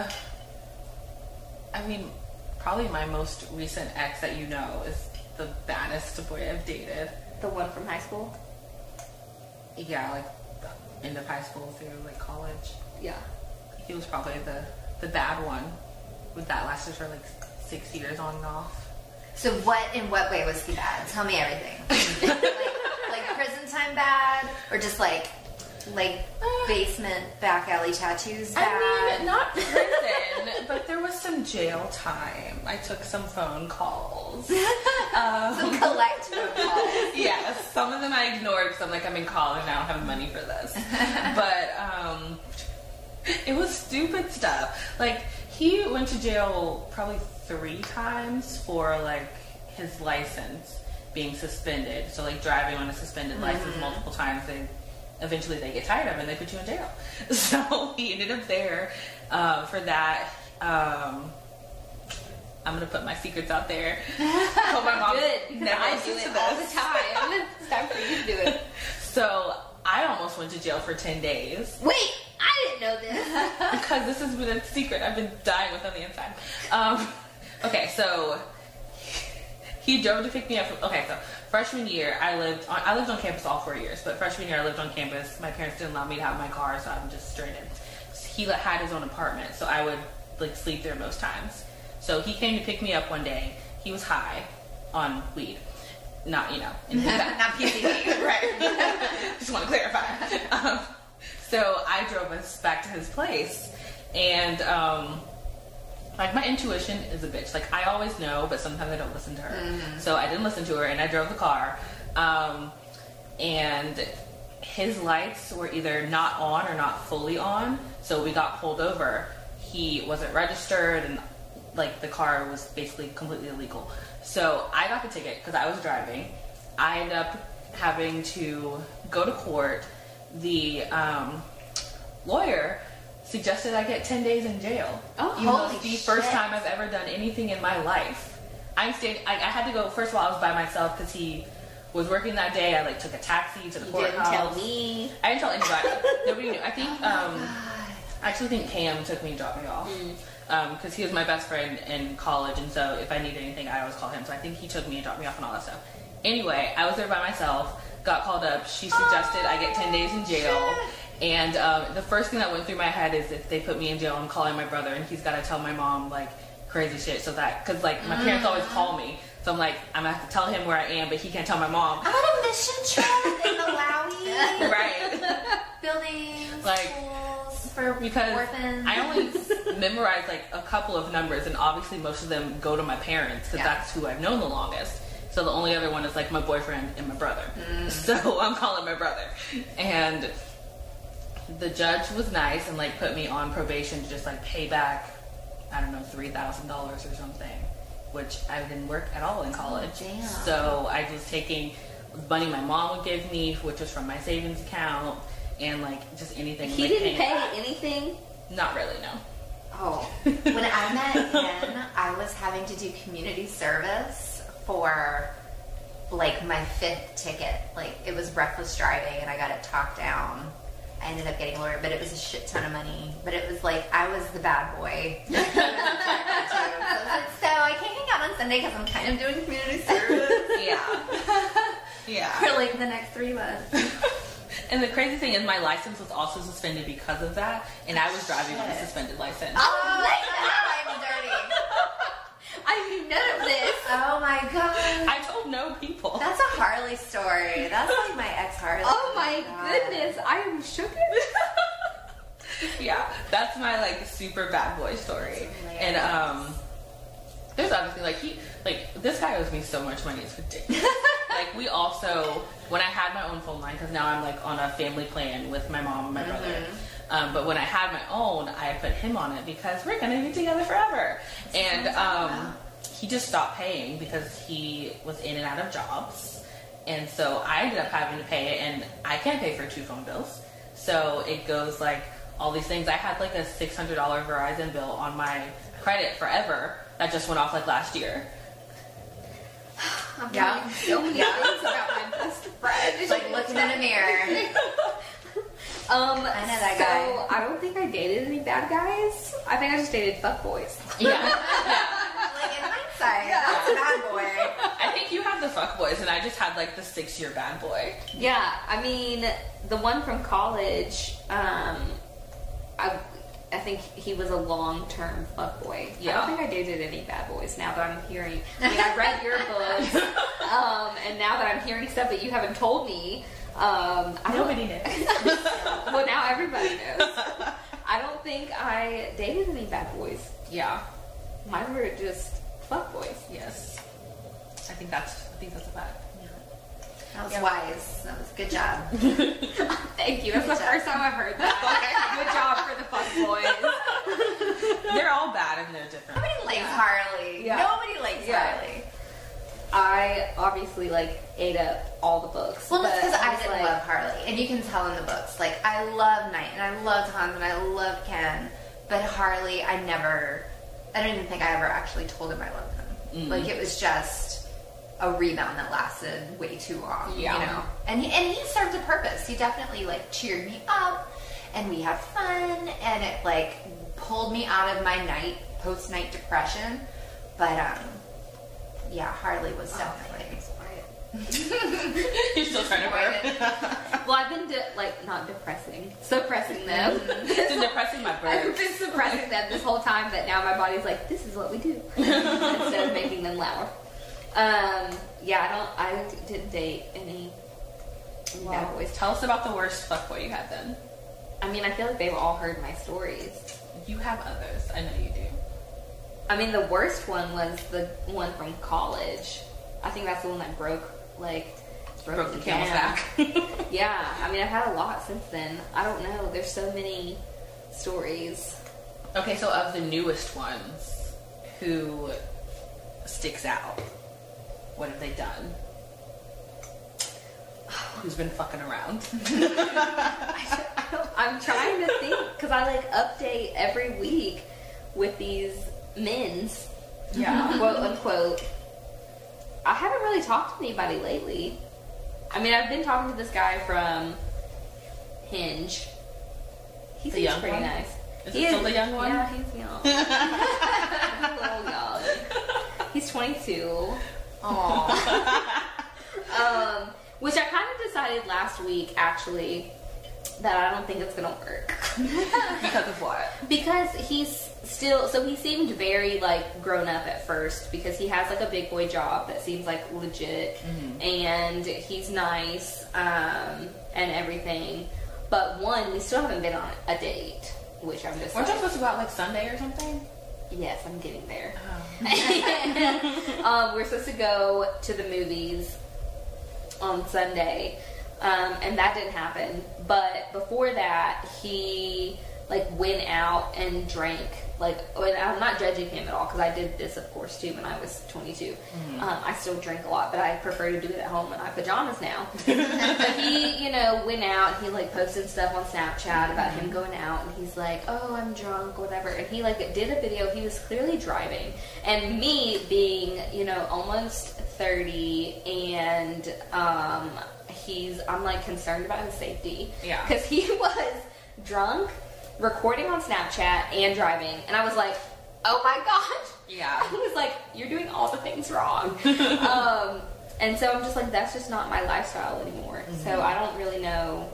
I mean, probably my most recent ex that you know is the baddest boy I've dated. The one from high school? Yeah, like end of high school through like college. Yeah. He was probably the the bad one. With that lasted for like six years on and off. So what in what way was he bad? Tell me everything. like, like prison time bad, or just like like basement back alley tattoos bad? I mean, not prison, but there was some jail time. I took some phone calls. Um, Some collect phone calls. yes, some of them I ignored because I'm like, I'm in college and I don't have money for this. but um, it was stupid stuff. Like, he went to jail probably three times for like his license being suspended. So, like, driving on a suspended license multiple times, they eventually they get tired of it and they put you in jail. So, he ended up there uh, for that. Um, I'm gonna put my secrets out there. Hope my mom Good, never I do it all the time. It's time for you to do it. So I almost went to jail for 10 days Wait, I didn't know this. because this has been a secret I've been dying with on the inside. Um, okay, so he drove to pick me up. From, okay, so freshman year I lived on I lived on campus all four years, but freshman year I lived on campus. My parents didn't allow me to have my car, so I'm just stranded. He had his own apartment, so I would like sleep there most times. So he came to pick me up one day. He was high on weed, not you know in his bag. Not PCP. right. Just want to clarify. Um, so I drove us back to his place, and um, like my intuition is a bitch. Like I always know, but sometimes I don't listen to her. So I didn't listen to her, and I drove the car. Um, and his lights were either not on or not fully on. So we got pulled over. He wasn't registered, and like the car was basically completely illegal. So I got the ticket because I was driving. I ended up having to go to court. The um, lawyer suggested I get 10 days in jail. Oh, even holy it's the first time I've ever done anything in my life. I'm standing. I, I had to go. First of all, I was by myself because he was working that day. I like took a taxi to the You courthouse. didn't tell me. I didn't tell anybody. Nobody knew. I think. Um, I actually think Cam took me and dropped me off because he was my best friend in college, and so if I needed anything, I always call him. So I think he took me and dropped me off and all that stuff. Anyway, I was there by myself. Got called up. She suggested I get ten days in jail. And um, the first thing that went through my head is if they put me in jail, I'm calling my brother, and he's got to tell my mom like crazy shit, so that because like my parents always call me, so I'm like I'm gonna have to tell him where I am, but he can't tell my mom. I'm on a mission trip in Malawi. right. Buildings, Like, schools for because orphans. I only memorized like a couple of numbers, and obviously most of them go to my parents because Yeah. that's who I've known the longest. So the only other one is like my boyfriend and my brother. So I'm calling my brother, and the judge was nice and like put me on probation to just like pay back, I don't know, three thousand dollars or something, which I didn't work at all in oh, college. damn. So I was taking money my mom would give me, which was from my savings account, and like just anything. He like, didn't pay back. anything. Not really, no. Oh, when I met Ken, I was having to do community service for like my fifth ticket. Like it was reckless driving, and I got it talked down. I ended up getting a lawyer, but it was a shit ton of money. But it was like I was the bad boy. He was the detective, too. So, I was like, so I can't hang out on Sunday because I'm kind of doing community service Yeah. yeah. for like the next three months. And the crazy thing is, my license was also suspended because of that, and I was driving on a suspended license. Oh my god. I knew none of this. Oh my god. I told no people. That's a Harley story. That's like my ex Harley. Oh my God. goodness, I am shook. yeah. that's my like super bad boy story. And um, there's obviously like he like this guy owes me so much money. It's ridiculous. like we also when I had my own phone line because now I'm like on a family plan with my mom and my brother. Um, but when I had my own, I put him on it because we're gonna be together forever. And um, he just stopped paying because he was in and out of jobs. And so I ended up having to pay it, and I can't pay for two phone bills. So it goes like all these things. I had like a six hundred dollar Verizon bill on my credit forever that just went off like last year. I'm Yeah. having so many Yeah. things about my best friend. It's like looking in a mirror. Um, I know that so guy. I don't think I dated any bad guys. I think I just dated fuckboys. Yeah, like in hindsight, that's a bad boy. I think you had the fuck boys, and I just had like the six year bad boy. Yeah, I mean, the one from college, um, I, I think he was a long term fuckboy. I Yeah. I don't think I dated any bad boys now that I'm hearing. I mean, I read your books, um, and now that I'm hearing stuff that you haven't told me, um, I don't. Nobody knows. Well, now everybody knows. I don't think I dated any bad boys. yeah. Mine were just fuckboys. Yes. I think that's. I think that's a fact. That was wise. That was a good job. Thank you. That's the Good job. first time I've heard that. Good job for the fuckboys. They're all bad and they're different. Nobody likes Harley. Yeah. Nobody likes Yeah. Harley. I obviously like ate up all the books. Well, it's but because I was didn't like, love Harley, and you can tell in the books. Like I love Knight, and I love Hans, and I love Ken, but Harley, I never. I don't even think I ever actually told him I loved him. Like it was just a rebound that lasted way too long. Yeah. You know, and he, and he served a purpose. He definitely like cheered me up, and we had fun, and it like pulled me out of my Knight post Knight depression. But um, yeah, Harley was definitely. You're still trying to burp. Well, I've been de- like not depressing, suppressing them. it's depressing my I've burp. been suppressing them this whole time, but now my body's like, this is what we do instead of making them loud. Um, yeah, I don't. I didn't date any bad boys. tell us about the worst fuckboy you had then. I mean, I feel like they've all heard my stories. You have others. I know you do. I mean, the worst one was the one from college. I think that's the one that broke, like, Broke the camel's back. Yeah, I mean, I've had a lot since then. I don't know. There's so many stories. Okay, so of the newest ones, who sticks out? What have they done? Who's been fucking around? I don't, I'm trying to think because I like update every week with these men's, Yeah. quote unquote. I haven't really talked to anybody lately. I mean, I've been talking to this guy from Hinge. He The seems pretty one? nice. Is He still the young one? Yeah, he's young. he's little young. He's 22. Aww. Um, which I kind of decided last week, actually, that I don't think it's gonna work. because of what? because he's still, so he seemed very like grown up at first because he has like a big boy job that seems like legit, and he's nice um, and everything. But one, we still haven't been on a date, which I'm just Weren't like, you supposed to go out like Sunday or something? yes, I'm getting there. Oh. um, we're supposed to go to the movies on Sunday, um, and that didn't happen. But before that, he like went out and drank. Like, and I'm not judging him at all because I did this, of course, too when I was 22. Um, I still drink a lot, but I prefer to do it at home in my pajamas now. but he, you know, went out. and He like posted stuff on Snapchat about him going out, and he's like, "Oh, I'm drunk, whatever." And he like did a video. He was clearly driving, and me being, you know, almost 30, and um, he's, I'm like concerned about his safety. Yeah. because he was drunk, recording on Snapchat, and driving, and I was like, "Oh my gosh." Yeah. I was like, "You're doing all the things wrong." um, and so I'm just like, that's just not my lifestyle anymore. So I don't really know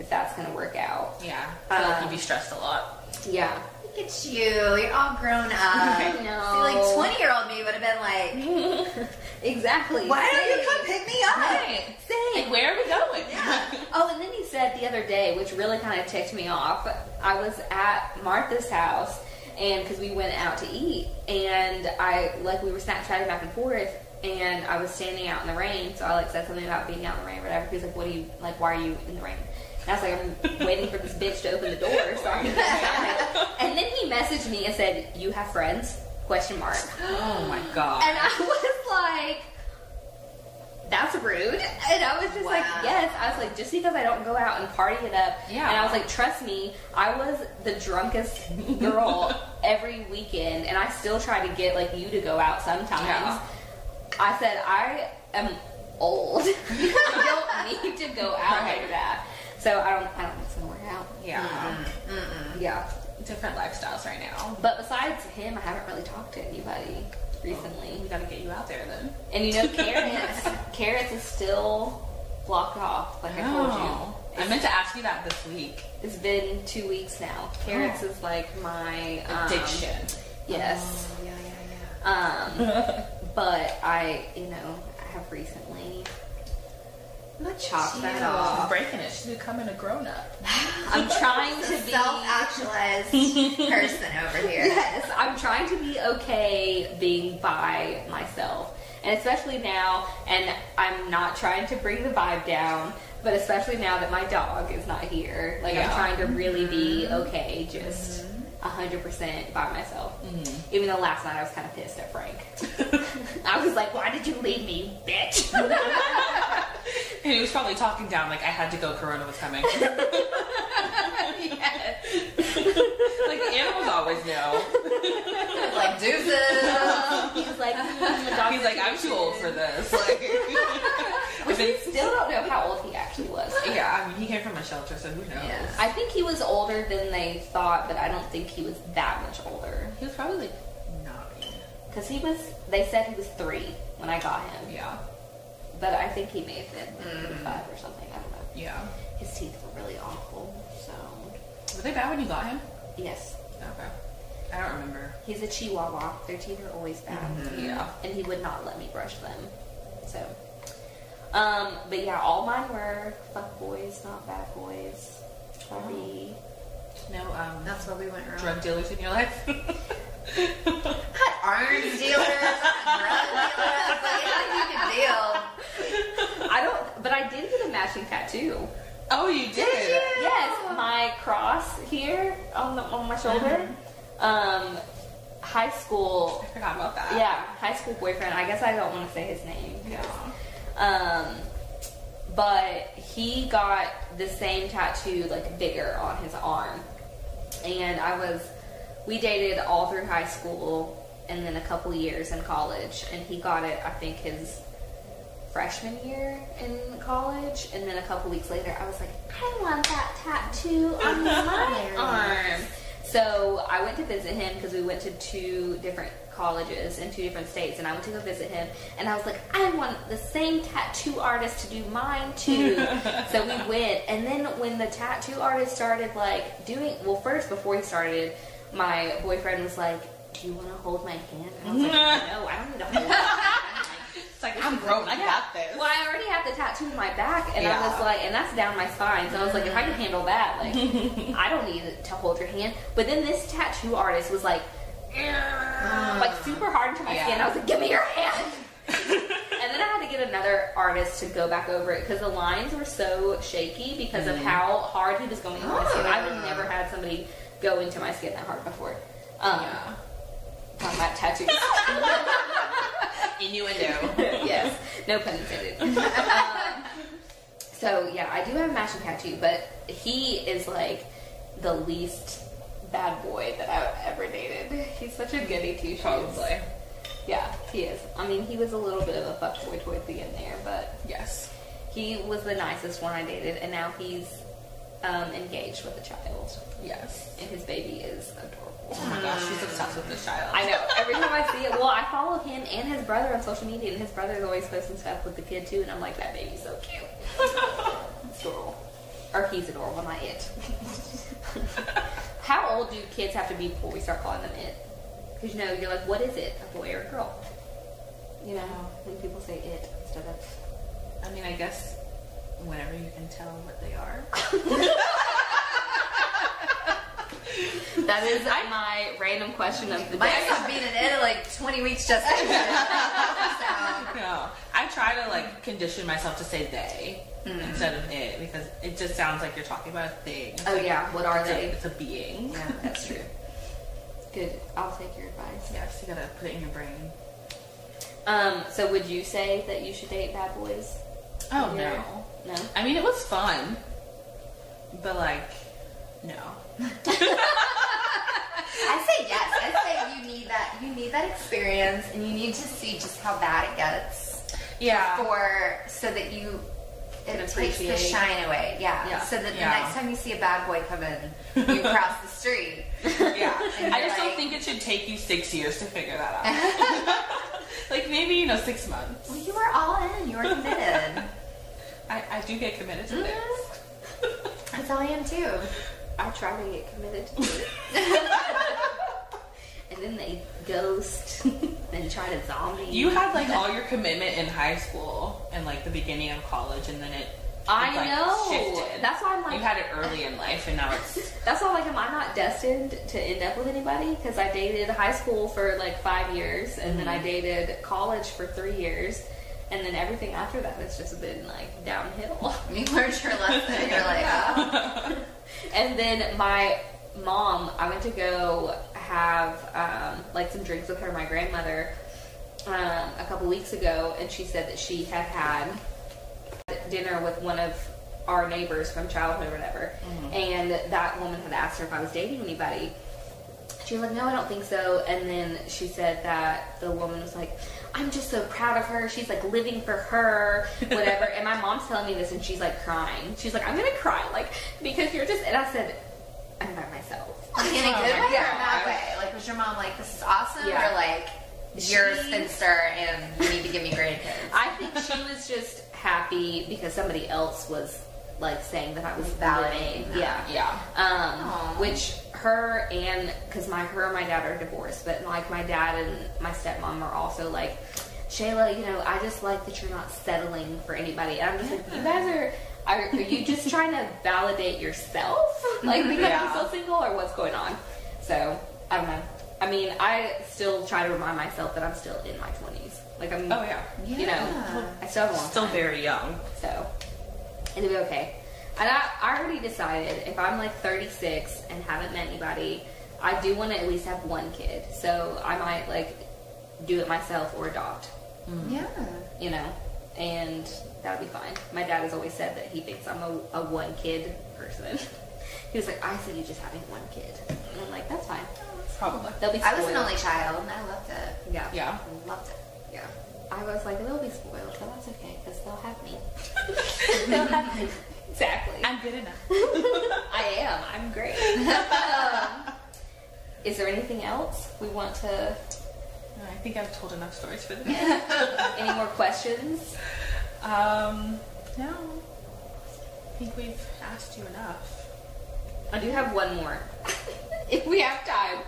if that's gonna work out. Yeah. I feel like Um, you'd be stressed a lot. Yeah. Look at you. You're all grown up. I See, know. like 20 year old me would have been like, Exactly. why don't you come pick me up? Right. Same. Like, where are we going? Yeah. Oh, and then he said the other day, which really kind of ticked me off. I was at Martha's house, and because we went out to eat, and I like we were Snapchatting back and forth, and I was standing out in the rain, so I like said something about being out in the rain, or whatever. He was like, "What do you like? Why are you in the rain?" And I was like, "I'm waiting for this bitch to open the door so I can get inside." And then he messaged me and said, "You have friends?" Question mark. Oh my god. And I was like, that's rude. And I was just like, yes. I was like, just because I don't go out and party it up. Yeah. And I was like, trust me, I was the drunkest girl every weekend, and I still try to get like you to go out sometimes. Yeah. I said, I am old. I don't need to go out Right. like that. So I don't. I don't think it's gonna work out. yeah. Yeah. Different lifestyles right now. But besides him, I haven't really talked to anybody recently. We gotta get you out there then. And you know, carrots, carrots is still blocked off, like I told Oh. you. I meant to ask you that this week. It's been two weeks now. Carrots Oh. is like my um, Addiction. Yes. yeah, yeah, yeah. Um, but I, you know, I have recently chopped that you. off. She's breaking it. She's becoming a grown up. I'm trying to be. Self-actualized person over here. Yes, I'm trying to be okay being by myself. And especially now, and I'm not trying to bring the vibe down, but especially now that my dog is not here, like Yeah. I'm trying to really be mm-hmm. okay just a 100% by myself. Even though last night I was kind of pissed at Frank. I was like, why did you leave me, bitch? And he was probably talking down like I had to go. Corona was coming. like animals always know. Like deuces. He was like, mm, He's like, I'm too old for this. Like, Which we still don't know how old he actually was. yeah, I mean, he came from a shelter, so who knows? Yeah. I think he was older than they thought, but I don't think he was that much older. He was probably like nine. Because he was, they said he was three when I got him. Yeah, But I think he may have been like five or something. I don't know. yeah. His teeth were really awful. So, Were they bad when you got him? yes. Okay, I don't remember. He's a chihuahua. Their teeth are always bad. Yeah. And he would not let me brush them. So, um, but yeah, all mine were fuck boys, not bad boys. Sorry. No, um, That's what we went wrong. drug dealers in your life. Arms dealers, drug dealers. Like, how you can deal? I don't, but I did get a matching tattoo. oh, you did. Did you? Yes, my cross here on the on my shoulder. Um, high school. I forgot about that. Yeah, high school boyfriend. I guess I don't want to say his name. Yeah. Um, but he got the same tattoo, like bigger, on his arm. And I was, we dated all through high school and then a couple years in college. And he got it, I think, his freshman year in college. And then a couple weeks later, I was like, I want that tattoo on my arm. So I went to visit him because we went to two different colleges in two different states, and I went to go visit him. And I was like, I want the same tattoo artist to do mine too. so we went, and then when the tattoo artist started like doing, well, first before he started, my boyfriend was like, "Do you want to hold my hand?" And I was like, "No, I don't need to hold." your hand." It's like I'm grown. I got this. Well, I already have the tattoo in my back, and I was like, and that's down my spine. So I was like, if I can handle that, like, I don't need to hold your hand. But then this tattoo artist was like, like super hard into my Yeah. skin. I was like, give me your hand. and then I had to get another artist to go back over it because the lines were so shaky because of how hard he was going into my skin. I've never had somebody go into my skin that hard before. Um, Yeah. talking about tattoos. Innuendo. yes, no pun intended. um, so yeah, I do have a matching tattoo, but he is like the least bad boy that I've ever dated. He's such a goody two shoes. Probably. Yeah, he is. I mean, he was a little bit of a fuckboy towards the end there, but Yes. he was the nicest one I dated, and now he's um, engaged with a child, Yes. and his baby is adorable. Oh my gosh, she's obsessed with this child. I know. Every time I see it, well, I follow him and his brother on social media, and his brother's always posting stuff with the kid too, and I'm like, that baby's so cute. It's adorable. Or he's adorable, not it. How old do kids have to be before we start calling them it? Because you know, you're like, what is it, a boy or a girl? You know, when people say it instead of. I mean, I guess whenever you can tell what they are. That is my random question of the Mine day. stopped being an ed like 20 weeks just so. No, I try to like condition myself to say they instead of it because it just sounds like you're talking about a thing. It's Oh like- yeah, what are it's a- they? it's a being. Yeah, That's true. Good. I'll take your advice. Yes, you gotta put it in your brain. Um, so would you say that you should date bad boys? Oh Yeah. no. No. I mean, it was fun, but like, no. I say yes. I say you need that. You need that experience, and you need to see just how bad it gets Yeah. for so that you it takes the shine away. Yeah. Yeah. So that the next time you see a bad boy come in, you cross the street. Yeah. I just don't think it should take you six years to figure that out. like maybe you know six months. Well, you were all in. You were committed. I, I do get committed to mm-hmm. this. That's how I am too. I try to get committed to it. and then they ghost and try to zombie. You had like all your commitment in high school and like the beginning of college, and then it. I like, know. shifted. That's why I'm like. You had it early in life, and now it's. That's why, like, am I not destined to end up with anybody? Because I dated high school for like five years, and then I Mm-hmm. dated college for three years, and then everything after that has just been like downhill. You learned your lesson. You're like, oh. and then my mom, I went to go have um, like some drinks with her, my grandmother, um, a couple weeks ago, and she said that she had had dinner with one of our neighbors from childhood or whatever, and that woman had asked her if I was dating anybody. She was like, no, I don't think so. And then she said that the woman was like, I'm just so proud of her. She's like living for her, whatever. and my mom's telling me this and she's like crying. She's like, I'm to cry, like, because you're just, and I said, I'm by myself. Like in a Oh good way or a bad way? Like, was your mom like, this is awesome? Yeah. Or like, you're a spinster and you need to give me grandkids? I think she was just happy because somebody else was like saying that I was Validating. Yeah. Yeah. Um, which her and because my her and my dad are divorced, but like my dad and my stepmom are also like, Shayla, you know, I just like that you're not settling for anybody. And I'm just like, you guys are. Are, are you just trying to validate yourself, like because Yeah. you're still single, or what's going on? So I don't know. I mean, I still try to remind myself that I'm still in my 20s. Like I'm, Oh yeah. you know, I still have a long Still time. very young. So it'll be okay. And I, I already decided if I'm like 36 and haven't met anybody, I do want to at least have one kid. So I might like do it myself or adopt, Yeah. you know, and that would be fine. My dad has always said that he thinks I'm a, a one kid person. he was like, I see you just having one kid. And I'm like, that's fine. Probably. They'll be I was an only child and I loved it. Yeah. Yeah. Loved it. Yeah. I was like, they'll be spoiled, but that's okay, because they'll have me. they'll have me. Exactly. I'm good enough. I am. I'm great. Um, is there anything else we want to? I think I've told enough stories for the day. Any more questions? Um, no. I think we've asked you enough. I do have one more, if we have time.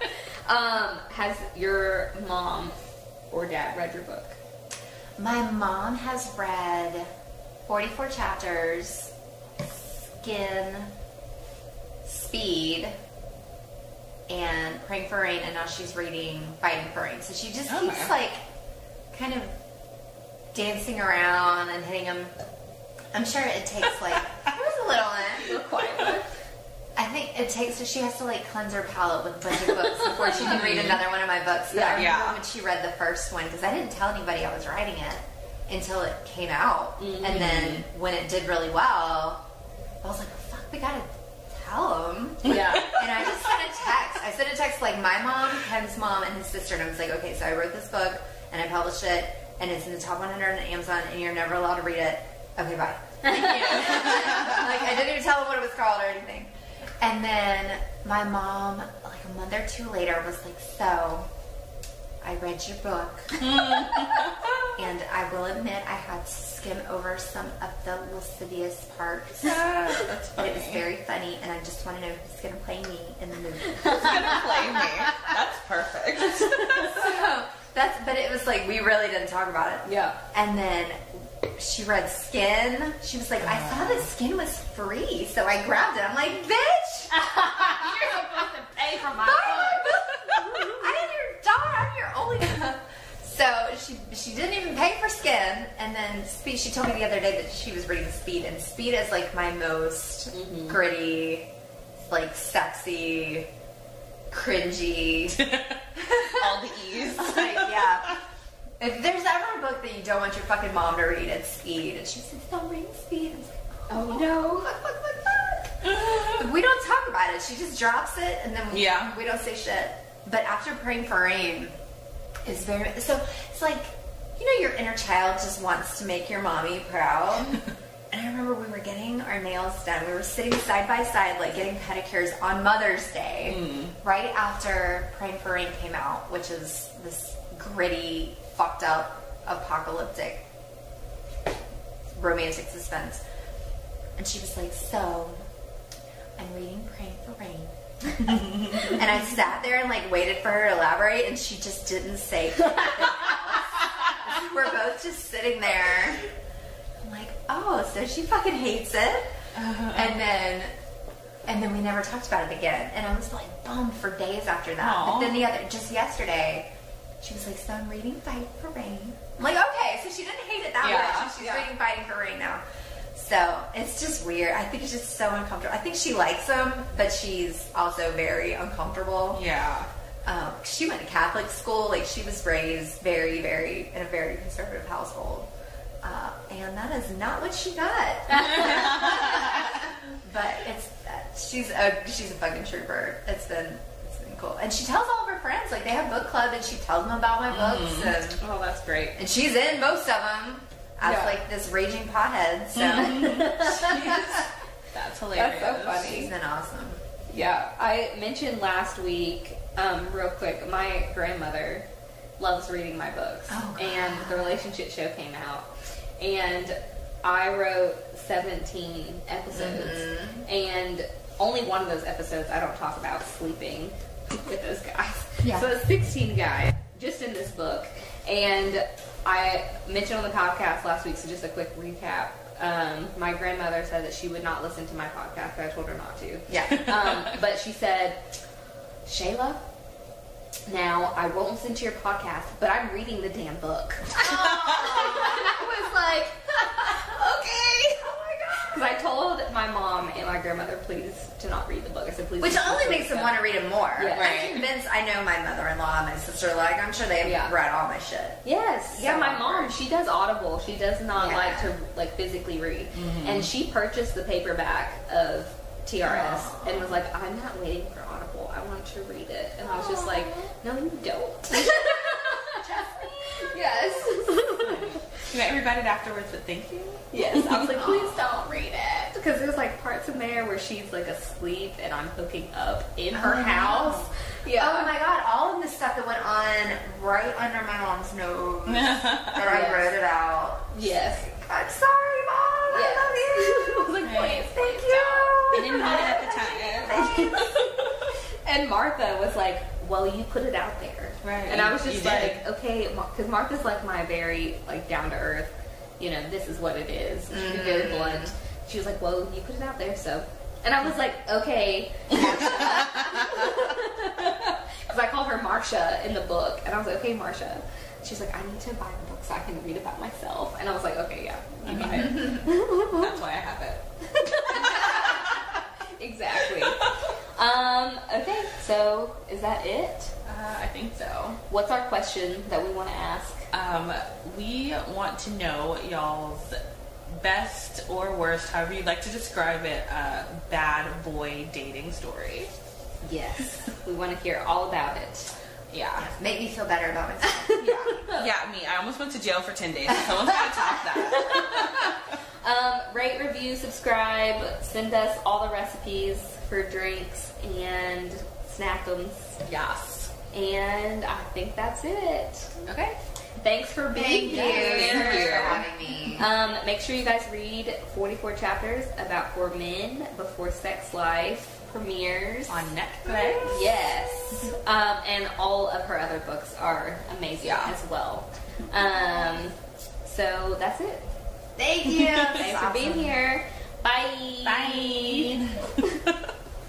Um, has your mom or dad read your book? My mom has read 44 chapters, Skin, Speed, and Praying for Rain, and now she's reading Fighting for Rain. So she just Oh, keeps like kind of dancing around and hitting them. I'm sure it takes like there's a little in. Quiet one. I think it takes So she has to like cleanse her palate with a bunch of books before she can read mm-hmm. another one of my books. But I remember Yeah. when she read the first one because I didn't tell anybody I was writing it until it came out, and mm-hmm. then when it did really well, I was like, oh, "Fuck, we gotta tell them." Yeah. And I just sent a text. I sent a text like my mom, Ken's mom, and his sister, and I was like, "Okay, so I wrote this book and I published it, and it's in the top 100 on Amazon, and you're never allowed to read it. Okay, bye." Thank you. like I didn't even tell them what it was called or anything. And then my mom, like a month or two later, was like, "So, I read your book, and I will admit I had to skim over some of the lascivious parts, That's but it was very funny, and I just want to know who's going to play me in the movie." Who's gonna play me. That's perfect. so that's, but it was like we really didn't talk about it. Yeah. And then she read Skin. She was like, I saw that Skin was free, so I grabbed it. I'm like, bitch! You're supposed to pay for my book. I am your daughter. I'm your only. So she she didn't even pay for Skin, and then Speed. She told me the other day that she was reading Speed, and Speed is like my most mm-hmm. gritty, like sexy, cringy. All the E's. like, yeah. If there's ever a book that you don't want your fucking mom to read, it's Speed. And she said, "Don't read Speed." I was like, Oh, oh. no. fuck. But we don't talk about it. She just drops it, and then we, Yeah. we don't say shit. But after praying for rain, is very so. It's like you know, your inner child just wants to make your mommy proud. and I remember we were getting our nails done. We were sitting side by side, like getting pedicures on Mother's Day, mm. right after Praying for Rain came out, which is this gritty, fucked up, apocalyptic romantic suspense. And she was like, So, I'm reading Praying for Rain. and I sat there and like waited for her to elaborate, and she just didn't say. We're both just sitting there. I'm like, oh, so she fucking hates it. And then, and then we never talked about it again. And I was like bummed for days after that. Aw. But then the other, just yesterday, she was like, so I'm reading Fight for Rain. I'm like, okay, so she didn't hate it that Yeah, much. She's yeah. reading Fighting for Rain now. So it's just weird. I think it's just so uncomfortable. I think she likes them, but she's also very uncomfortable. Yeah. Um, she went to Catholic school. Like she was raised very, very in a very conservative household, uh, and that is not what she got. but it's uh, she's a she's a fucking trooper. It's been it's been cool, and she tells all of her friends like they have book club, and she tells them about my books, and Oh, that's great. and she's in most of them as Yeah. like this raging pothead. So That's hilarious. That's so funny. she's been awesome. Yeah, I mentioned last week, um, real quick, my grandmother loves reading my books. Oh, and the relationship show came out. And I wrote 17 episodes. Mm-hmm. And only one of those episodes I don't talk about sleeping with those guys. Yeah. So it's 16 guys just in this book. And I mentioned on the podcast last week, so just a quick recap. Um, my grandmother said that she would not listen to my podcast, but I told her not to. Yeah. Um, but she said, Shayla, now I won't listen to your podcast, but I'm reading the damn book. I was like, okay. Oh my god. Because I told my mom and my grandmother, please, to not read the book. I said, please. Which only makes them want to read it more. Yeah. I'm convinced. I know my mother-in-law, and my sister. Like, I'm sure they have Yeah. read all my shit. Yes. Yeah, So my mom, she does Audible. She does not Yeah. like to like physically read. Mm-hmm. And she purchased the paperback of TRS and was like, I'm not waiting for Audible. I want to read it. And I was just like, no, you don't. yes. You might regret it afterwards, but thank you. Yes. I was like, please don't read it. Because there's like parts in there where she's like asleep and I'm hooking up in her Oh, house. Yeah. Oh my god! All of the stuff that went on right under my mom's nose, and I Yes. wrote it out. Yes. I'm sorry, mom. Yes. I love you. I was like, Right. please, Thank you. I didn't need it at the time. And Martha was like, "Well, you put it out there." Right, And I was you just did. like, "Okay," because Martha's like my very like down to earth. You know, this is what it is. She's very mm-hmm. blunt. She was like, "Well, you put it out there, so." And I was like, "Okay." Because I call her Marcia in the book, and I was like, "Okay, Marcia." She's like, "I need to buy a book so I can read about myself." And I was like, "Okay, yeah, you buy it." That's why I have it. exactly. um, okay, so is that it? Uh, I think so. What's our question that we want to ask? Um, we want to know y'all's best or worst, however you'd like to describe it, uh, bad boy dating story. Yes. we want to hear all about it. Yeah. Make me feel better about myself. Yeah. yeah, me. I almost went to jail for 10 days. Someone's got to top that. Um, rate, review, subscribe, send us all the recipes for drinks and snackums. Yes. And I think that's it. Okay. Thanks for being Thank you here. for having me. Um, make sure you guys read 44 chapters about four men before sex life premieres. On Netflix. Yes. Um, and all of her other books are amazing Yeah. as well. Um, so that's it. Thank you. Thanks for being here. Bye. Bye.